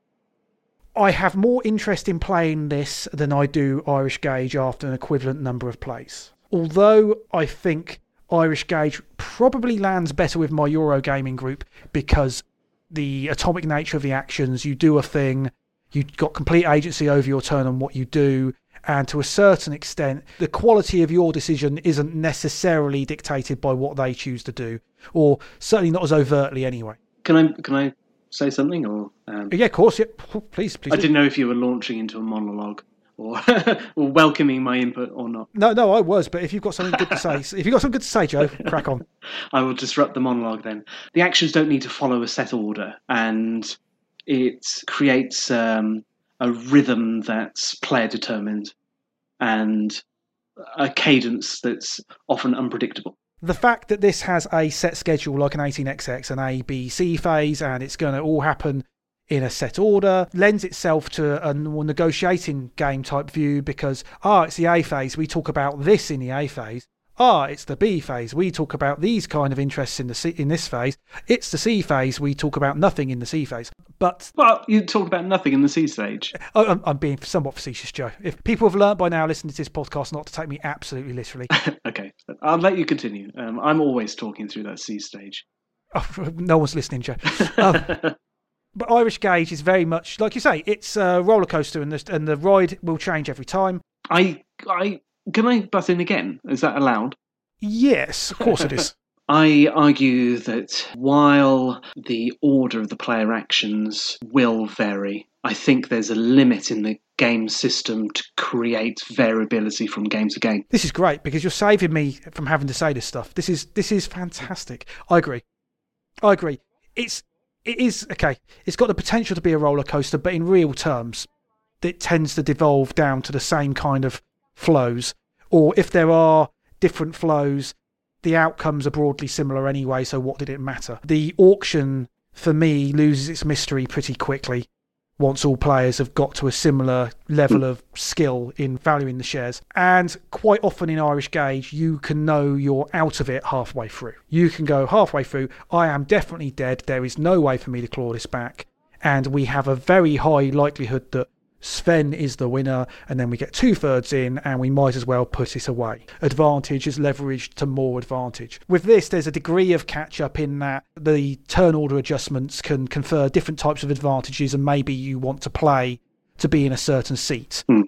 I have more interest in playing this than I do Irish Gauge after an equivalent number of plays. Although I think Irish Gauge probably lands better with my Euro gaming group because the atomic nature of the actions, you do a thing, you've got complete agency over your turn and what you do, and to a certain extent, the quality of your decision isn't necessarily dictated by what they choose to do, or certainly not as overtly anyway. Can I can I say something or? Um, Yeah, of course. Yeah, please, please. I do. didn't know if you were launching into a monologue or or welcoming my input or not. No, no, I was. But if you've got something good to say, if you've got something good to say, Joe, crack on. I will disrupt the monologue then. The actions don't need to follow a set order, and it creates um, a rhythm that's player determined and a cadence that's often unpredictable. The fact that this has a set schedule like an 18xx, an A, B, C phase, and it's going to all happen in a set order lends itself to a more negotiating game type view because, ah, it's the A phase, we talk about this in the A phase. Ah, it's the B phase, we talk about these kind of interests in the C, in this phase. It's the C phase, we talk about nothing in the C phase. But Well, you talk about nothing in the C stage. I'm, I'm being somewhat facetious, Joe. If people have learnt by now listening to this podcast not to take me absolutely literally, okay, I'll let you continue. Um, I'm always talking through that C stage. oh, no one's listening, Joe. Um, but Irish Gauge is very much like you say. It's a roller coaster, and the and the ride will change every time. I, I can I butt in again? Is that allowed? Yes, of course it is. I argue that while the order of the player actions will vary, I think there's a limit in the game system to create variability from game to game. This is great because you're saving me from having to say this stuff. This is this is fantastic. I agree. I agree. It's it is okay. It's got the potential to be a roller coaster, but in real terms, it tends to devolve down to the same kind of flows. Or if there are different flows, the outcomes are broadly similar anyway. So what did it matter? The auction for me loses its mystery pretty quickly once all players have got to a similar level of skill in valuing the shares. And quite often in Irish Gauge, you can know you're out of it halfway through. You can go halfway through, I am definitely dead, there is no way for me to claw this back. And we have a very high likelihood that Sven is the winner, and then we get two thirds in, and we might as well put it away. Advantage is leveraged to more advantage. With this, there's a degree of catch up in that the turn order adjustments can confer different types of advantages, and maybe you want to play to be in a certain seat. Hmm.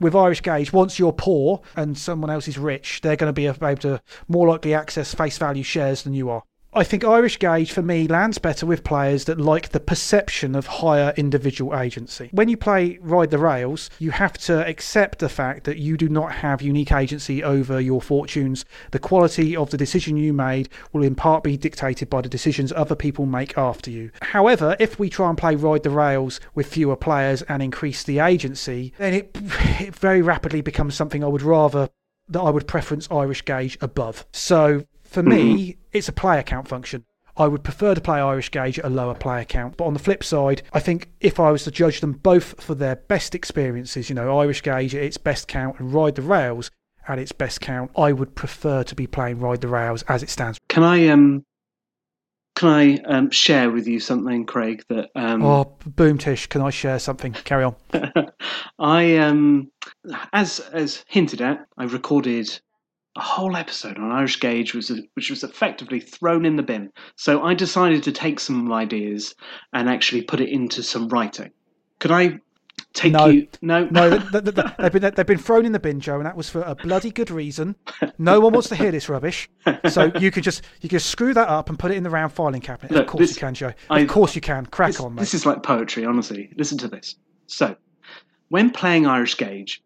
With Irish Gauge, once you're poor and someone else is rich, they're going to be able to more likely access face value shares than you are. I think Irish Gauge for me lands better with players that like the perception of higher individual agency. When you play Ride the Rails, you have to accept the fact that you do not have unique agency over your fortunes. The quality of the decision you made will in part be dictated by the decisions other people make after you. However, if we try and play Ride the Rails with fewer players and increase the agency, then it, it very rapidly becomes something I would rather that I would preference Irish Gauge above. So for me, it's a player count function. I would prefer to play Irish Gauge at a lower player count. But on the flip side, I think if I was to judge them both for their best experiences, you know, Irish Gauge at its best count and Ride the Rails at its best count, I would prefer to be playing Ride the Rails as it stands. Can I um can I um, share with you something, Craig? That um, Oh, boom, Tish, can I share something? Carry on. I um as as hinted at, I recorded a whole episode on Irish Gauge, was which was effectively thrown in the bin. So I decided to take some ideas and actually put it into some writing. Could I take No. you? No, No, th- th- th- they've, been, they've been thrown in the bin, Joe, and that was for a bloody good reason. No one wants to hear this rubbish. So you can just you can screw that up and put it in the round filing cabinet. Look, of course this- you can, Joe. Of I- course you can. Crack this, on, mate. this is like poetry, honestly. Listen to this. So, when playing Irish Gauge,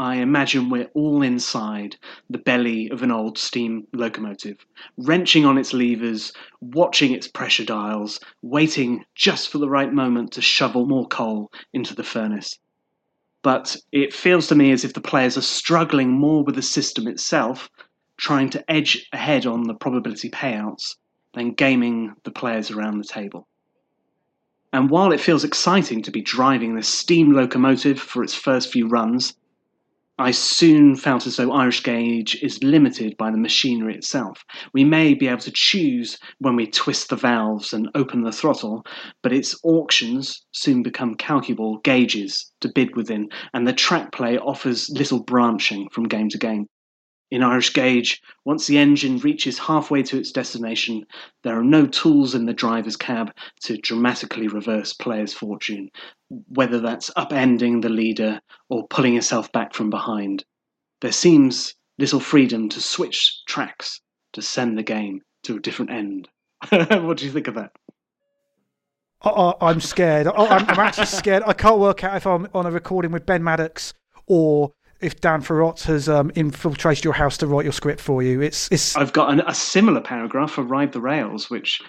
I imagine we're all inside the belly of an old steam locomotive, wrenching on its levers, watching its pressure dials, waiting just for the right moment to shovel more coal into the furnace. But it feels to me as if the players are struggling more with the system itself, trying to edge ahead on the probability payouts, than gaming the players around the table. And while it feels exciting to be driving this steam locomotive for its first few runs, I soon felt as though Irish Gauge is limited by the machinery itself. We may be able to choose when we twist the valves and open the throttle, but its auctions soon become calculable gauges to bid within, and the track play offers little branching from game to game. In Irish Gauge, once the engine reaches halfway to its destination, there are no tools in the driver's cab to dramatically reverse player's fortune, whether that's upending the leader or pulling yourself back from behind. There seems little freedom to switch tracks to send the game to a different end. what do you think of that? I, I'm scared. Uh, I'm, I'm actually scared. I can't work out if I'm on a recording with Ben Maddox or if Dan Thurot has um, infiltrated your house to write your script for you. It's it's. I've got an, a similar paragraph for Ride the Rails, which.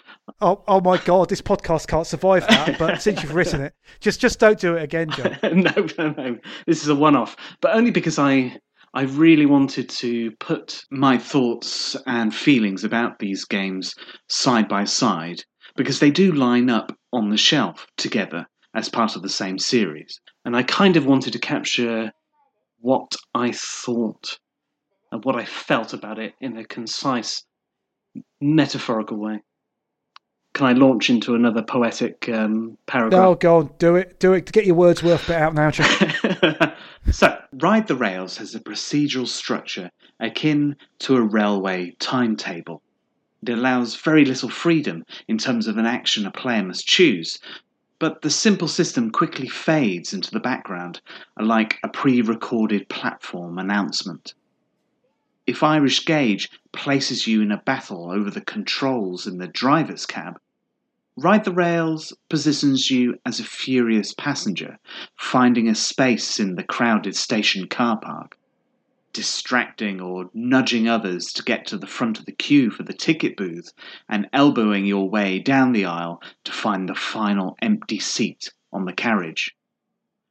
Oh, oh my God! This podcast can't survive that. But since you've written it, just just don't do it again, Joe. no, no, no. This is a one-off, but only because I I really wanted to put my thoughts and feelings about these games side by side because they do line up on the shelf together as part of the same series, and I kind of wanted to capture what I thought and what I felt about it in a concise, metaphorical way. Can I launch into another poetic um, paragraph? No, go on, do it, do it. Get your words worth bit out now, Joe. so, Ride the Rails has a procedural structure akin to a railway timetable. It allows very little freedom in terms of an action a player must choose, but the simple system quickly fades into the background, like a pre recorded platform announcement. If Irish Gauge places you in a battle over the controls in the driver's cab, Ride the Rails positions you as a furious passenger, finding a space in the crowded station car park distracting or nudging others to get to the front of the queue for the ticket booth, and elbowing your way down the aisle to find the final empty seat on the carriage.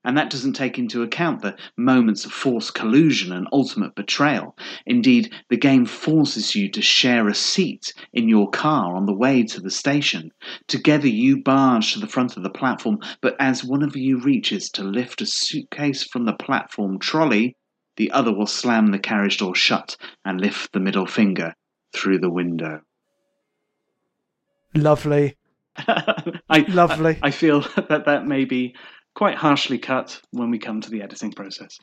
And that doesn't take into account the moments of forced collusion and ultimate betrayal. Indeed, the game forces you to share a seat in your car on the way to the station. Together you barge to the front of the platform, but as one of you reaches to lift a suitcase from the platform trolley, the other will slam the carriage door shut and lift the middle finger through the window. Lovely. I, Lovely. I, I feel that that may be quite harshly cut when we come to the editing process.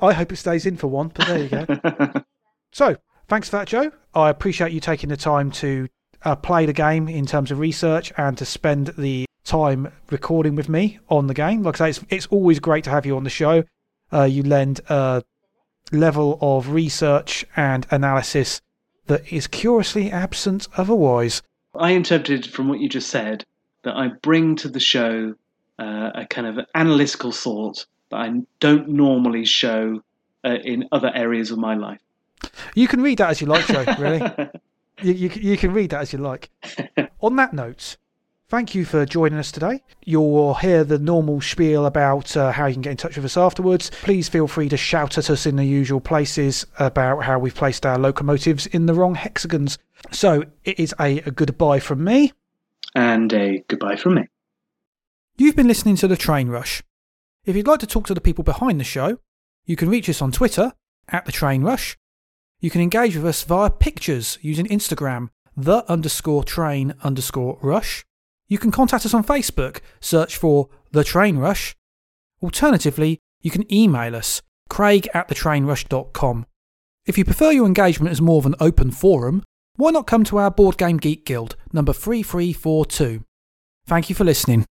I hope it stays in for one, but there you go. so, thanks for that, Joe. I appreciate you taking the time to uh, play the game in terms of research and to spend the time recording with me on the game. Like I say, it's, it's always great to have you on the show. Uh, you lend a level of research and analysis that is curiously absent otherwise. I interpreted from what you just said that I bring to the show uh, a kind of analytical thought that I don't normally show uh, in other areas of my life. You can read that as you like, Joe, really. you, you, you can read that as you like. On that note, thank you for joining us today. You'll hear the normal spiel about uh, how you can get in touch with us afterwards. Please feel free to shout at us in the usual places about how we've placed our locomotives in the wrong hexagons. So it is a, a goodbye from me. And a goodbye from me. You've been listening to The Train Rush. If you'd like to talk to the people behind the show, you can reach us on Twitter at The Train Rush. You can engage with us via pictures using Instagram, the underscore train underscore rush. You can contact us on Facebook, search for The Train Rush. Alternatively, you can email us, craig at thetrainrush.com. If you prefer your engagement as more of an open forum, why not come to our Board Game Geek Guild, number 3342? Thank you for listening.